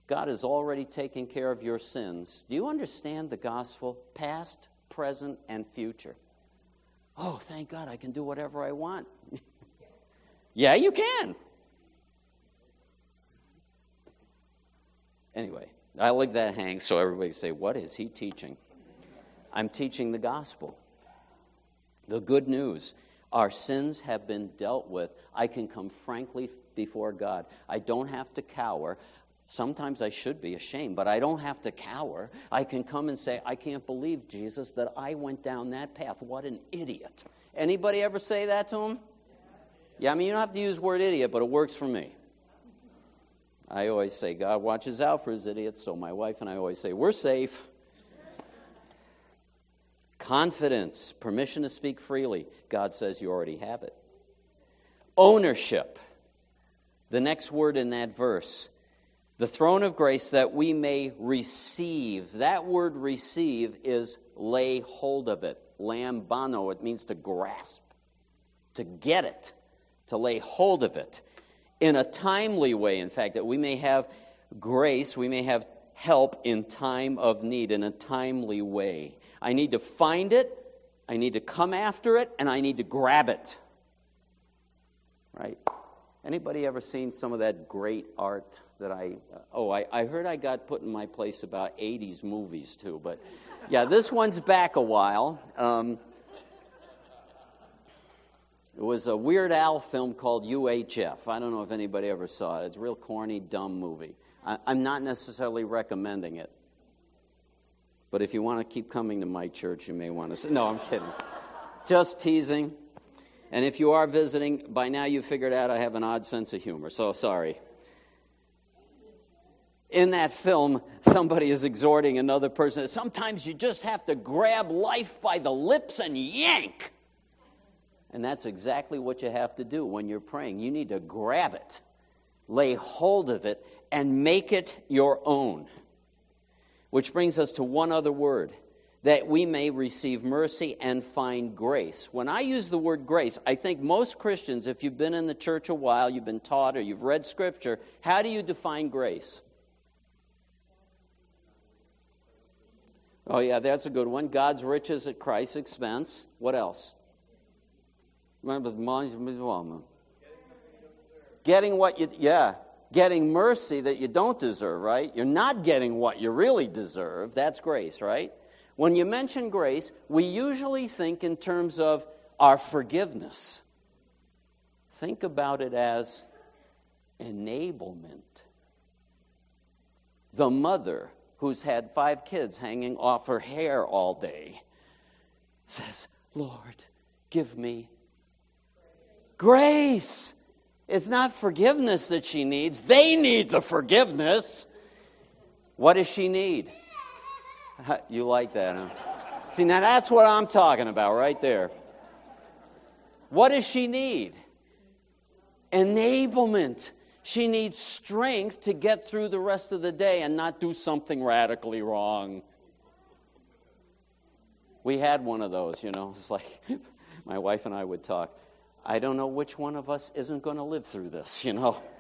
God has already taken care of your sins. Do you understand the gospel? Past, present, and future. Oh, thank God, I can do whatever I want. (laughs) yeah, you can. Anyway, I leave that hang so everybody say, What is he teaching? I'm teaching the gospel. The good news. Our sins have been dealt with. I can come frankly before God. I don't have to cower. Sometimes I should be ashamed, but I don't have to cower. I can come and say, I can't believe, Jesus, that I went down that path. What an idiot. Anybody ever say that to him? Yeah, I mean, you don't have to use the word idiot, but it works for me. I always say, God watches out for his idiots, so my wife and I always say, we're safe. Confidence, permission to speak freely. God says you already have it. Ownership. The next word in that verse the throne of grace that we may receive. That word receive is lay hold of it. Lambano, it means to grasp, to get it, to lay hold of it in a timely way, in fact, that we may have grace, we may have help in time of need in a timely way. I need to find it, I need to come after it, and I need to grab it. Right? Anybody ever seen some of that great art that I? Uh, oh, I, I heard I got put in my place about '80s movies too, but yeah, this one's back a while. Um, it was a Weird Al film called UHF. I don't know if anybody ever saw it. It's a real corny, dumb movie. I, I'm not necessarily recommending it. But if you want to keep coming to my church, you may want to say, no, I'm kidding. Just teasing. And if you are visiting, by now you've figured out I have an odd sense of humor, so sorry. In that film, somebody is exhorting another person. Sometimes you just have to grab life by the lips and yank. And that's exactly what you have to do when you're praying. You need to grab it, lay hold of it, and make it your own. Which brings us to one other word that we may receive mercy and find grace. When I use the word grace, I think most Christians, if you've been in the church a while, you've been taught, or you've read scripture, how do you define grace? Oh, yeah, that's a good one. God's riches at Christ's expense. What else? Getting what you, yeah, getting mercy that you don't deserve, right? You're not getting what you really deserve. That's grace, right? When you mention grace, we usually think in terms of our forgiveness. Think about it as enablement. The mother who's had five kids hanging off her hair all day says, Lord, give me grace. It's not forgiveness that she needs, they need the forgiveness. What does she need? (laughs) You like that, huh? See, now that's what I'm talking about right there. What does she need? Enablement. She needs strength to get through the rest of the day and not do something radically wrong. We had one of those, you know. It's like (laughs) my wife and I would talk. I don't know which one of us isn't going to live through this, you know. (laughs)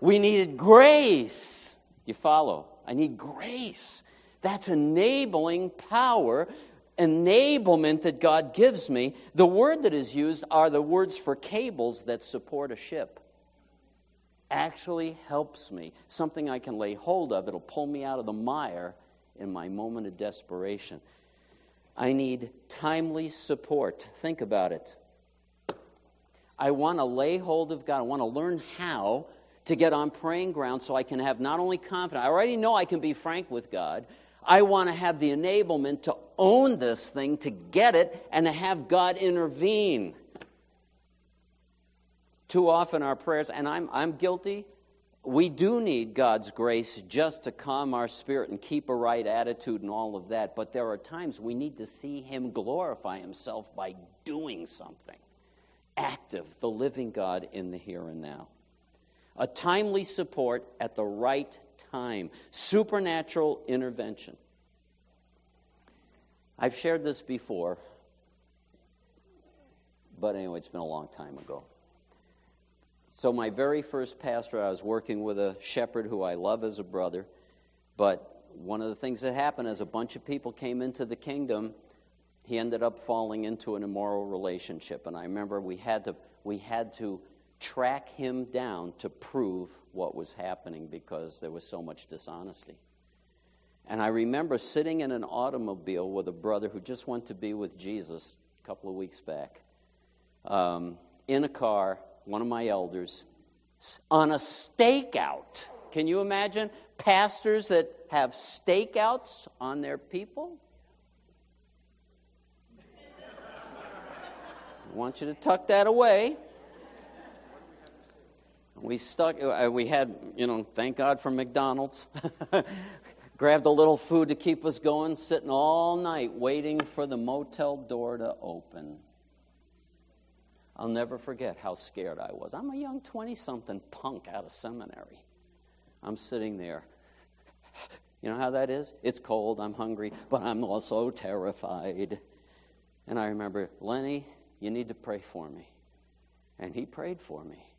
We needed grace. You follow? I need grace. That's enabling power, enablement that God gives me. The word that is used are the words for cables that support a ship. Actually helps me. Something I can lay hold of. It'll pull me out of the mire in my moment of desperation. I need timely support. Think about it. I want to lay hold of God. I want to learn how to get on praying ground so I can have not only confidence, I already know I can be frank with God, I want to have the enablement to own this thing, to get it, and to have God intervene. Too often, our prayers, and I'm, I'm guilty, we do need God's grace just to calm our spirit and keep a right attitude and all of that. But there are times we need to see Him glorify Himself by doing something active, the living God in the here and now. A timely support at the right time, supernatural intervention. I've shared this before, but anyway, it's been a long time ago. So, my very first pastor, I was working with a shepherd who I love as a brother, but one of the things that happened as a bunch of people came into the kingdom, he ended up falling into an immoral relationship. And I remember we had to, we had to track him down to prove what was happening because there was so much dishonesty. And I remember sitting in an automobile with a brother who just went to be with Jesus a couple of weeks back, um, in a car, one of my elders, on a stakeout. Can you imagine pastors that have stakeouts on their people? I want you to tuck that away. We stuck, uh, we had, you know, thank God for McDonald's. (laughs) Grabbed a little food to keep us going, sitting all night waiting for the motel door to open. I'll never forget how scared I was. I'm a young 20 something punk out of seminary. I'm sitting there. You know how that is? It's cold, I'm hungry, but I'm also terrified. And I remember, Lenny, you need to pray for me. And he prayed for me.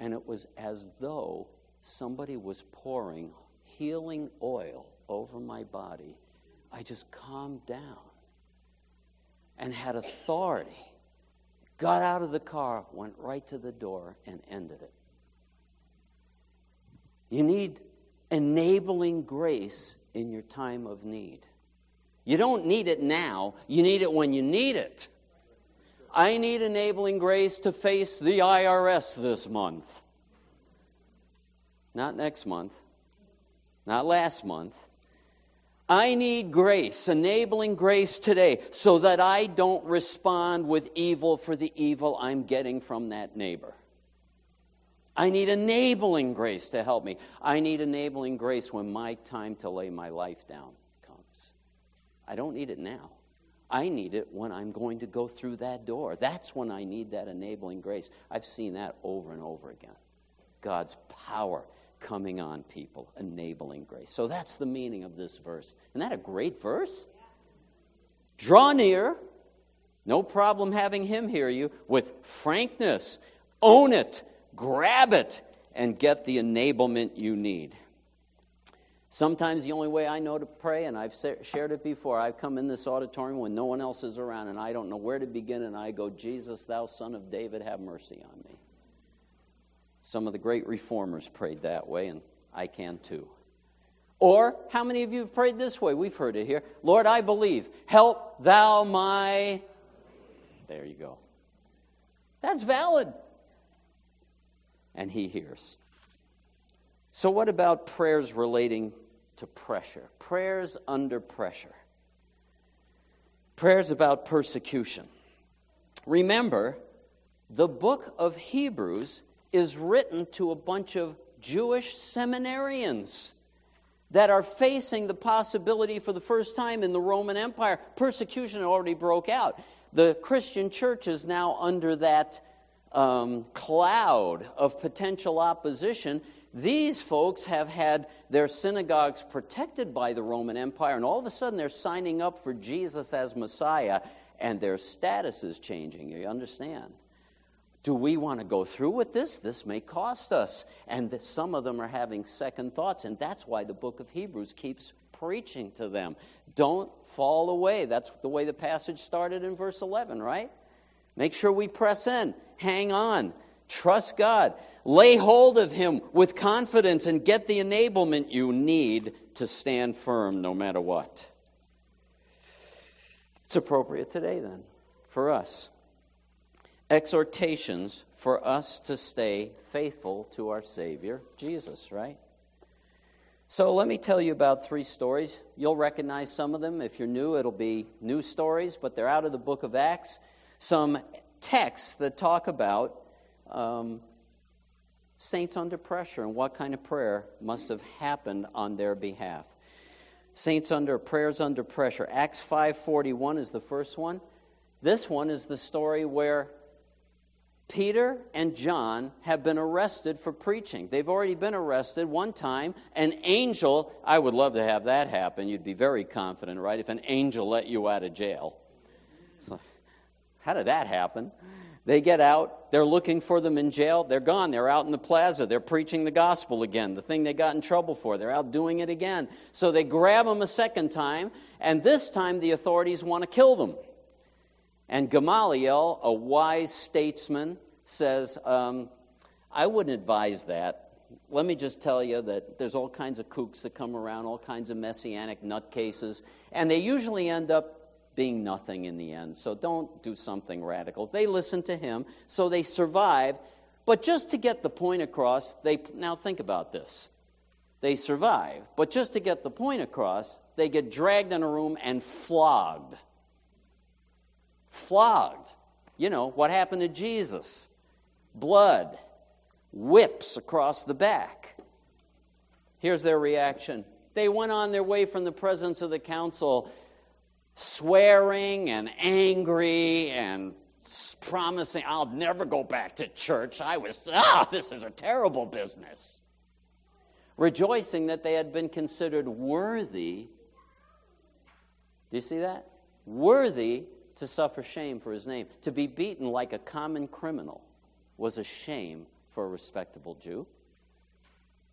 And it was as though somebody was pouring healing oil over my body. I just calmed down and had authority. Got out of the car, went right to the door, and ended it. You need enabling grace in your time of need. You don't need it now, you need it when you need it. I need enabling grace to face the IRS this month. Not next month, not last month. I need grace, enabling grace today, so that I don't respond with evil for the evil I'm getting from that neighbor. I need enabling grace to help me. I need enabling grace when my time to lay my life down comes. I don't need it now. I need it when I'm going to go through that door. That's when I need that enabling grace. I've seen that over and over again. God's power coming on people, enabling grace. So that's the meaning of this verse. Isn't that a great verse? Draw near, no problem having him hear you, with frankness. Own it, grab it, and get the enablement you need. Sometimes the only way I know to pray, and I've shared it before, I've come in this auditorium when no one else is around and I don't know where to begin, and I go, Jesus, thou son of David, have mercy on me. Some of the great reformers prayed that way, and I can too. Or, how many of you have prayed this way? We've heard it here. Lord, I believe. Help thou my. There you go. That's valid. And he hears. So, what about prayers relating to pressure? Prayers under pressure. Prayers about persecution. Remember, the book of Hebrews is written to a bunch of Jewish seminarians that are facing the possibility for the first time in the Roman Empire. Persecution already broke out. The Christian church is now under that um, cloud of potential opposition. These folks have had their synagogues protected by the Roman Empire, and all of a sudden they're signing up for Jesus as Messiah, and their status is changing. You understand? Do we want to go through with this? This may cost us. And some of them are having second thoughts, and that's why the book of Hebrews keeps preaching to them. Don't fall away. That's the way the passage started in verse 11, right? Make sure we press in, hang on, trust God, lay hold of Him with confidence, and get the enablement you need to stand firm no matter what. It's appropriate today, then, for us exhortations for us to stay faithful to our Savior, Jesus, right? So let me tell you about three stories. You'll recognize some of them. If you're new, it'll be new stories, but they're out of the book of Acts. Some texts that talk about um, saints under pressure and what kind of prayer must have happened on their behalf. Saints under prayers under pressure. Acts 5:41 is the first one. This one is the story where Peter and John have been arrested for preaching. They've already been arrested one time. An angel, I would love to have that happen. You'd be very confident, right? If an angel let you out of jail. So, how did that happen? They get out, they're looking for them in jail, they're gone, they're out in the plaza, they're preaching the gospel again, the thing they got in trouble for, they're out doing it again. So they grab them a second time, and this time the authorities want to kill them. And Gamaliel, a wise statesman, says, um, I wouldn't advise that. Let me just tell you that there's all kinds of kooks that come around, all kinds of messianic nutcases, and they usually end up being nothing in the end. So don't do something radical. They listened to him, so they survived. But just to get the point across, they now think about this. they survive. But just to get the point across, they get dragged in a room and flogged. Flogged. You know, what happened to Jesus? Blood, whips across the back. Here's their reaction. They went on their way from the presence of the council, swearing and angry and promising, I'll never go back to church. I was, ah, this is a terrible business. Rejoicing that they had been considered worthy. Do you see that? Worthy to suffer shame for his name. To be beaten like a common criminal was a shame for a respectable Jew.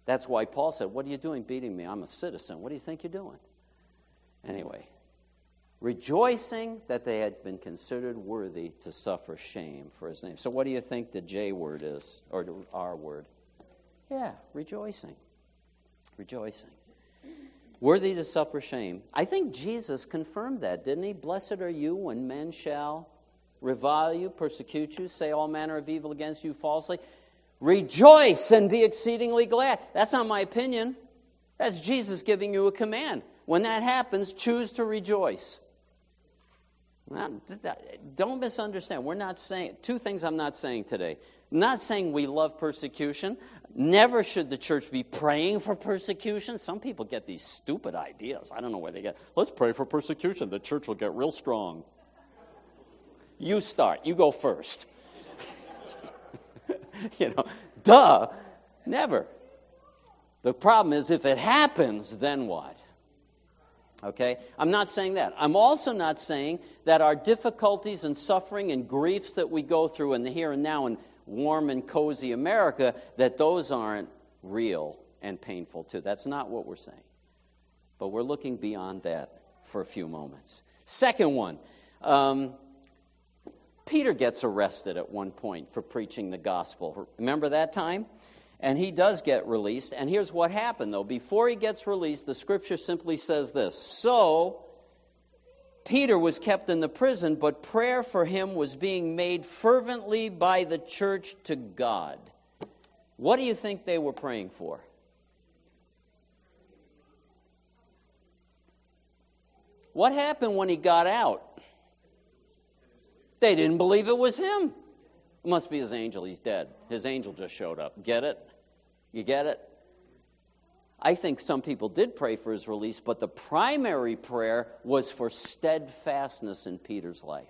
That's why Paul said, What are you doing beating me? I'm a citizen. What do you think you're doing? Anyway, rejoicing that they had been considered worthy to suffer shame for his name. So, what do you think the J word is, or the R word? Yeah, rejoicing. Rejoicing. Worthy to suffer shame. I think Jesus confirmed that, didn't he? Blessed are you when men shall revile you, persecute you, say all manner of evil against you falsely. Rejoice and be exceedingly glad. That's not my opinion. That's Jesus giving you a command. When that happens, choose to rejoice. Not, don't misunderstand. We're not saying, two things I'm not saying today. I'm not saying we love persecution. Never should the church be praying for persecution. Some people get these stupid ideas. I don't know where they get. Let's pray for persecution. The church will get real strong. You start. You go first. (laughs) you know, duh. Never. The problem is if it happens, then what? Okay? I'm not saying that. I'm also not saying that our difficulties and suffering and griefs that we go through in the here and now in warm and cozy America, that those aren't real and painful too. That's not what we're saying. But we're looking beyond that for a few moments. Second one. Um, Peter gets arrested at one point for preaching the gospel. Remember that time? And he does get released. And here's what happened, though. Before he gets released, the scripture simply says this So, Peter was kept in the prison, but prayer for him was being made fervently by the church to God. What do you think they were praying for? What happened when he got out? They didn't believe it was him. It must be his angel. He's dead. His angel just showed up. Get it? You get it? I think some people did pray for his release, but the primary prayer was for steadfastness in Peter's life.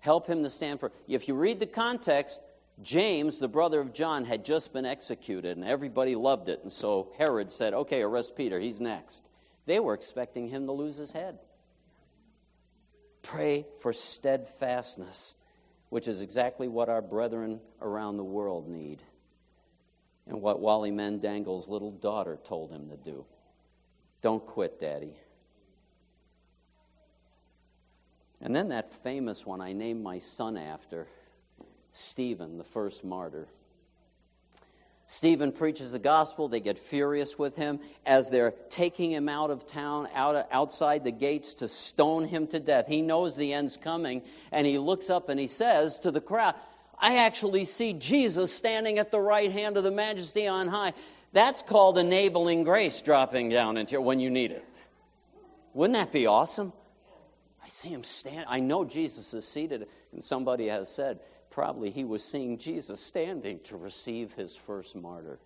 Help him to stand for. If you read the context, James, the brother of John, had just been executed, and everybody loved it. And so Herod said, Okay, arrest Peter. He's next. They were expecting him to lose his head. Pray for steadfastness, which is exactly what our brethren around the world need, and what Wally Magdangal's little daughter told him to do. Don't quit, Daddy. And then that famous one I named my son after, Stephen, the first martyr. Stephen preaches the gospel. They get furious with him as they're taking him out of town, out, outside the gates to stone him to death. He knows the end's coming, and he looks up and he says to the crowd, I actually see Jesus standing at the right hand of the majesty on high. That's called enabling grace dropping down into you when you need it. Wouldn't that be awesome? I see him stand. I know Jesus is seated, and somebody has said, probably he was seeing Jesus standing to receive his first martyr.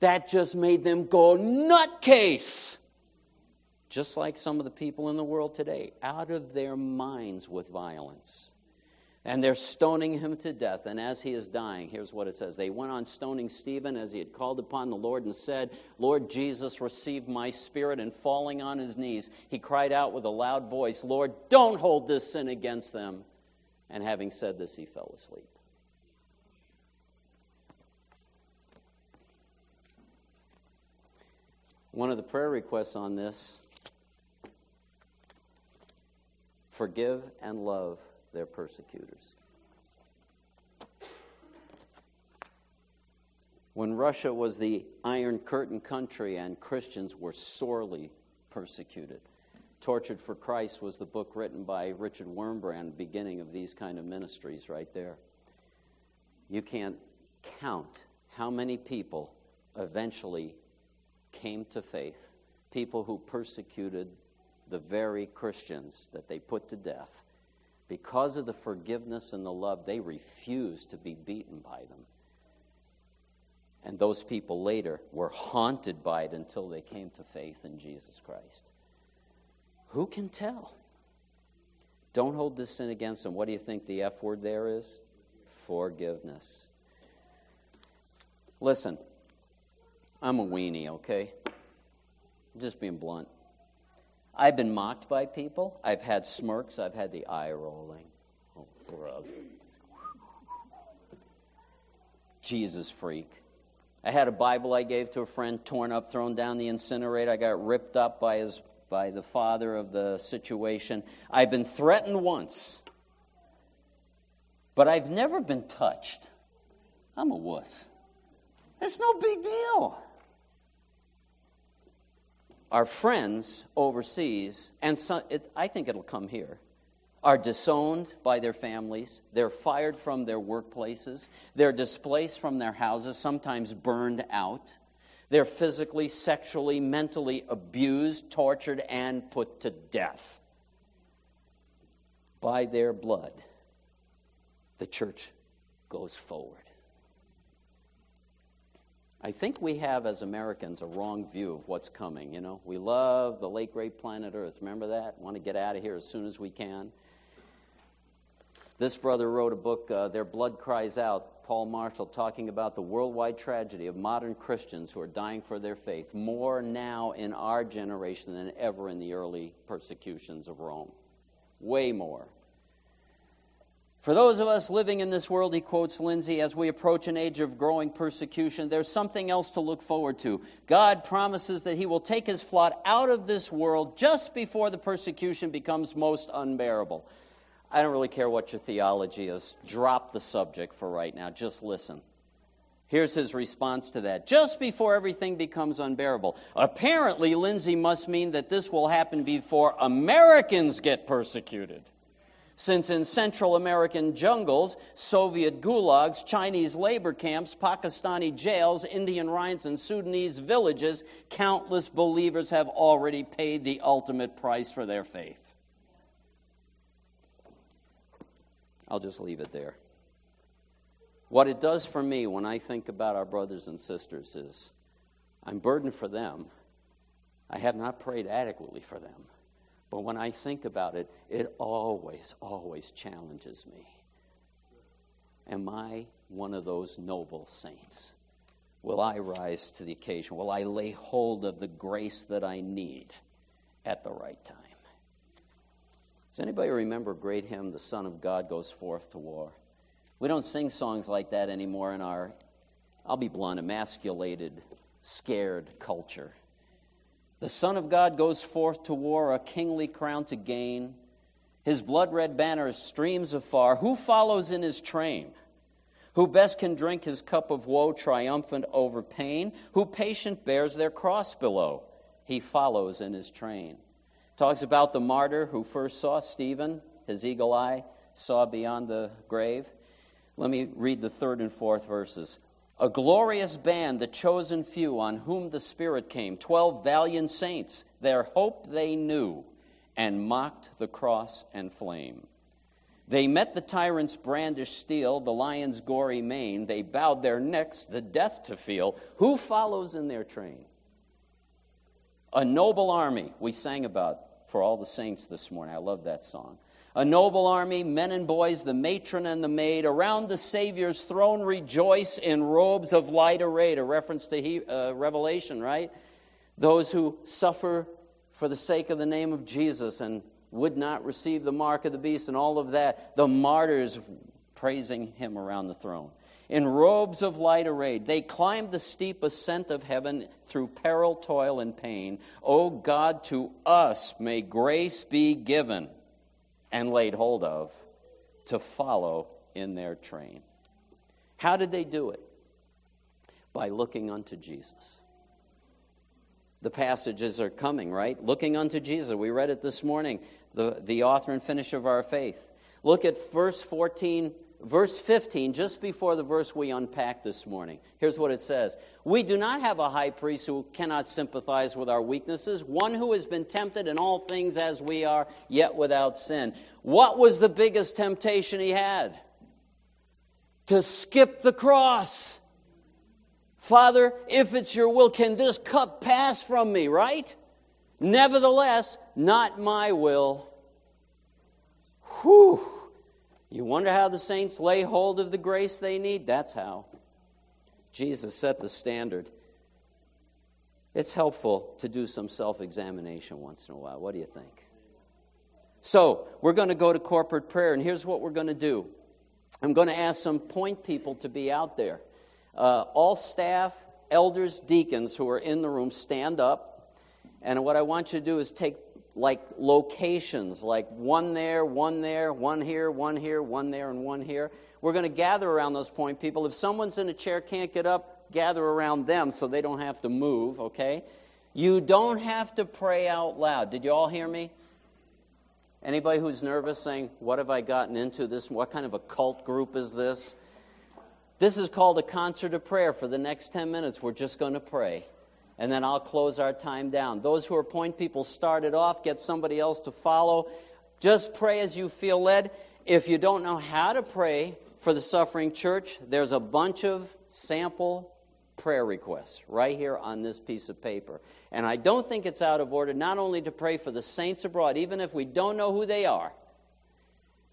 That just made them go nutcase. Just like some of the people in the world today, out of their minds with violence. And they're stoning him to death. And as he is dying, here's what it says They went on stoning Stephen as he had called upon the Lord and said, Lord Jesus, receive my spirit. And falling on his knees, he cried out with a loud voice, Lord, don't hold this sin against them. And having said this, he fell asleep. One of the prayer requests on this forgive and love their persecutors. When Russia was the Iron Curtain country and Christians were sorely persecuted, Tortured for Christ was the book written by Richard Wurmbrand, beginning of these kind of ministries right there. You can't count how many people eventually came to faith, people who persecuted the very Christians that they put to death. Because of the forgiveness and the love, they refused to be beaten by them. And those people later were haunted by it until they came to faith in Jesus Christ. Who can tell? Don't hold this sin against them. What do you think the F word there is? Forgiveness. Listen, I'm a weenie, okay? I'm just being blunt. I've been mocked by people. I've had smirks. I've had the eye rolling. Oh, brother. Jesus freak. I had a Bible I gave to a friend torn up, thrown down the incinerator. I got ripped up by his by the father of the situation. I've been threatened once, but I've never been touched. I'm a wuss. It's no big deal. Our friends overseas, and so, it, I think it'll come here, are disowned by their families. They're fired from their workplaces. They're displaced from their houses, sometimes burned out. They're physically, sexually, mentally abused, tortured, and put to death. By their blood, the church goes forward. I think we have, as Americans, a wrong view of what's coming. You know, we love the late great planet Earth. Remember that? Want to get out of here as soon as we can. This brother wrote a book, uh, Their Blood Cries Out, Paul Marshall, talking about the worldwide tragedy of modern Christians who are dying for their faith, more now in our generation than ever in the early persecutions of Rome. Way more. For those of us living in this world, he quotes Lindsey, as we approach an age of growing persecution, there's something else to look forward to. God promises that he will take his flock out of this world just before the persecution becomes most unbearable. I don't really care what your theology is. Drop the subject for right now. Just listen. Here's his response to that. Just before everything becomes unbearable. Apparently, Lindsey must mean that this will happen before Americans get persecuted. Since in Central American jungles, Soviet gulags, Chinese labor camps, Pakistani jails, Indian riots, and Sudanese villages, countless believers have already paid the ultimate price for their faith. I'll just leave it there. What it does for me when I think about our brothers and sisters is I'm burdened for them. I have not prayed adequately for them. But when I think about it, it always, always challenges me. Am I one of those noble saints? Will I rise to the occasion? Will I lay hold of the grace that I need at the right time? Does anybody remember great hymn, The Son of God Goes Forth to War? We don't sing songs like that anymore in our, I'll be blunt, emasculated, scared culture. The Son of God goes forth to war, a kingly crown to gain. His blood red banner streams afar. Who follows in his train? Who best can drink his cup of woe, triumphant over pain? Who patient bears their cross below? He follows in his train. Talks about the martyr who first saw Stephen, his eagle eye saw beyond the grave. Let me read the third and fourth verses. A glorious band, the chosen few, on whom the Spirit came, twelve valiant saints, their hope they knew, and mocked the cross and flame. They met the tyrant's brandished steel, the lion's gory mane. They bowed their necks, the death to feel. Who follows in their train? A noble army we sang about for all the saints this morning. I love that song. A noble army, men and boys, the matron and the maid, around the Savior's throne rejoice in robes of light arrayed. A reference to he, uh, Revelation, right? Those who suffer for the sake of the name of Jesus and would not receive the mark of the beast and all of that. The martyrs praising him around the throne. In robes of light arrayed, they climbed the steep ascent of heaven through peril, toil, and pain. O God, to us may grace be given and laid hold of to follow in their train. How did they do it? By looking unto Jesus. The passages are coming, right? Looking unto Jesus. We read it this morning, the, the author and finisher of our faith. Look at verse 14 verse 15, just before the verse we unpacked this morning. Here's what it says We do not have a high priest who cannot sympathize with our weaknesses, one who has been tempted in all things as we are, yet without sin. What was the biggest temptation he had? To skip the cross. Father, if it's your will, can this cup pass from me, right? Nevertheless, not my will. Whew. You wonder how the saints lay hold of the grace they need? That's how. Jesus set the standard. It's helpful to do some self examination once in a while. What do you think? So, we're going to go to corporate prayer, and here's what we're going to do I'm going to ask some point people to be out there. Uh, all staff, elders, deacons who are in the room, stand up. And what I want you to do is take like locations, like one there, one there, one here, one here, one there, and one here. We're going to gather around those point people. If someone's in a chair, can't get up, gather around them so they don't have to move, okay? You don't have to pray out loud. Did you all hear me? Anybody who's nervous saying, What have I gotten into this? What kind of a cult group is this? This is called a concert of prayer. For the next 10 minutes, we're just going to pray. And then I'll close our time down. Those who are point people, start it off, get somebody else to follow. Just pray as you feel led. If you don't know how to pray for the suffering church, there's a bunch of sample prayer requests right here on this piece of paper. And I don't think it's out of order not only to pray for the saints abroad, even if we don't know who they are,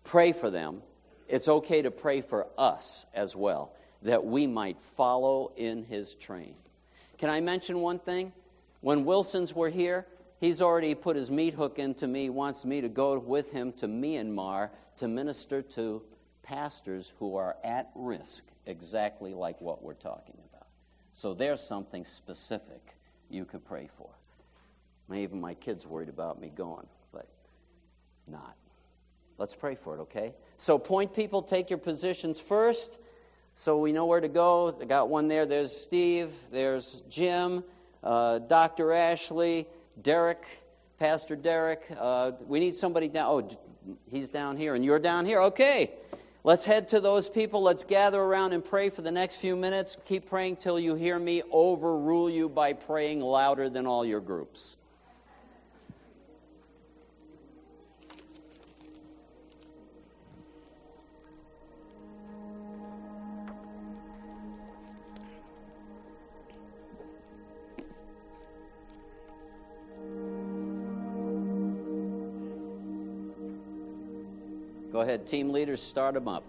pray for them. It's okay to pray for us as well, that we might follow in his train. Can I mention one thing? When Wilsons were here, he's already put his meat hook into me, wants me to go with him to Myanmar to minister to pastors who are at risk, exactly like what we're talking about. So there's something specific you could pray for. Maybe my kid's worried about me going, but not. Let's pray for it, okay? So, point people, take your positions first so we know where to go. I got one there. There's Steve, there's Jim, uh, Dr. Ashley, Derek, Pastor Derek. Uh, we need somebody down. Oh, he's down here, and you're down here. Okay. Let's head to those people. Let's gather around and pray for the next few minutes. Keep praying till you hear me overrule you by praying louder than all your groups. Go ahead, team leaders, start them up.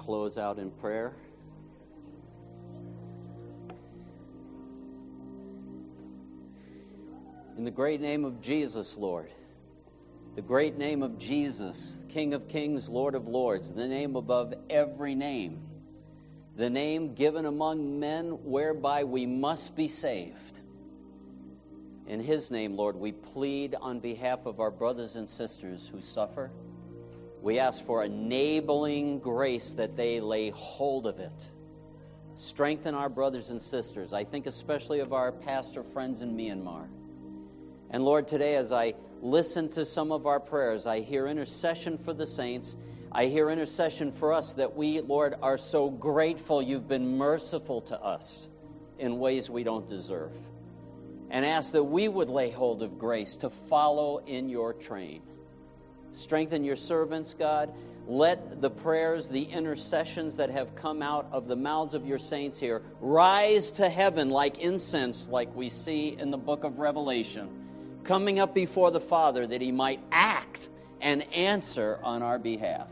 Close out in prayer. In the great name of Jesus, Lord, the great name of Jesus, King of kings, Lord of lords, the name above every name, the name given among men whereby we must be saved. In His name, Lord, we plead on behalf of our brothers and sisters who suffer. We ask for enabling grace that they lay hold of it. Strengthen our brothers and sisters. I think especially of our pastor friends in Myanmar. And Lord, today as I listen to some of our prayers, I hear intercession for the saints. I hear intercession for us that we, Lord, are so grateful you've been merciful to us in ways we don't deserve. And ask that we would lay hold of grace to follow in your train. Strengthen your servants, God. Let the prayers, the intercessions that have come out of the mouths of your saints here rise to heaven like incense, like we see in the book of Revelation, coming up before the Father that he might act and answer on our behalf.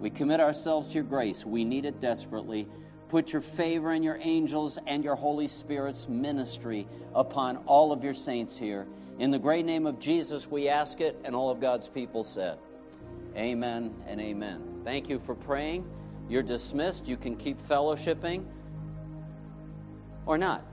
We commit ourselves to your grace. We need it desperately. Put your favor and your angels and your Holy Spirit's ministry upon all of your saints here. In the great name of Jesus, we ask it, and all of God's people said, Amen and amen. Thank you for praying. You're dismissed. You can keep fellowshipping or not.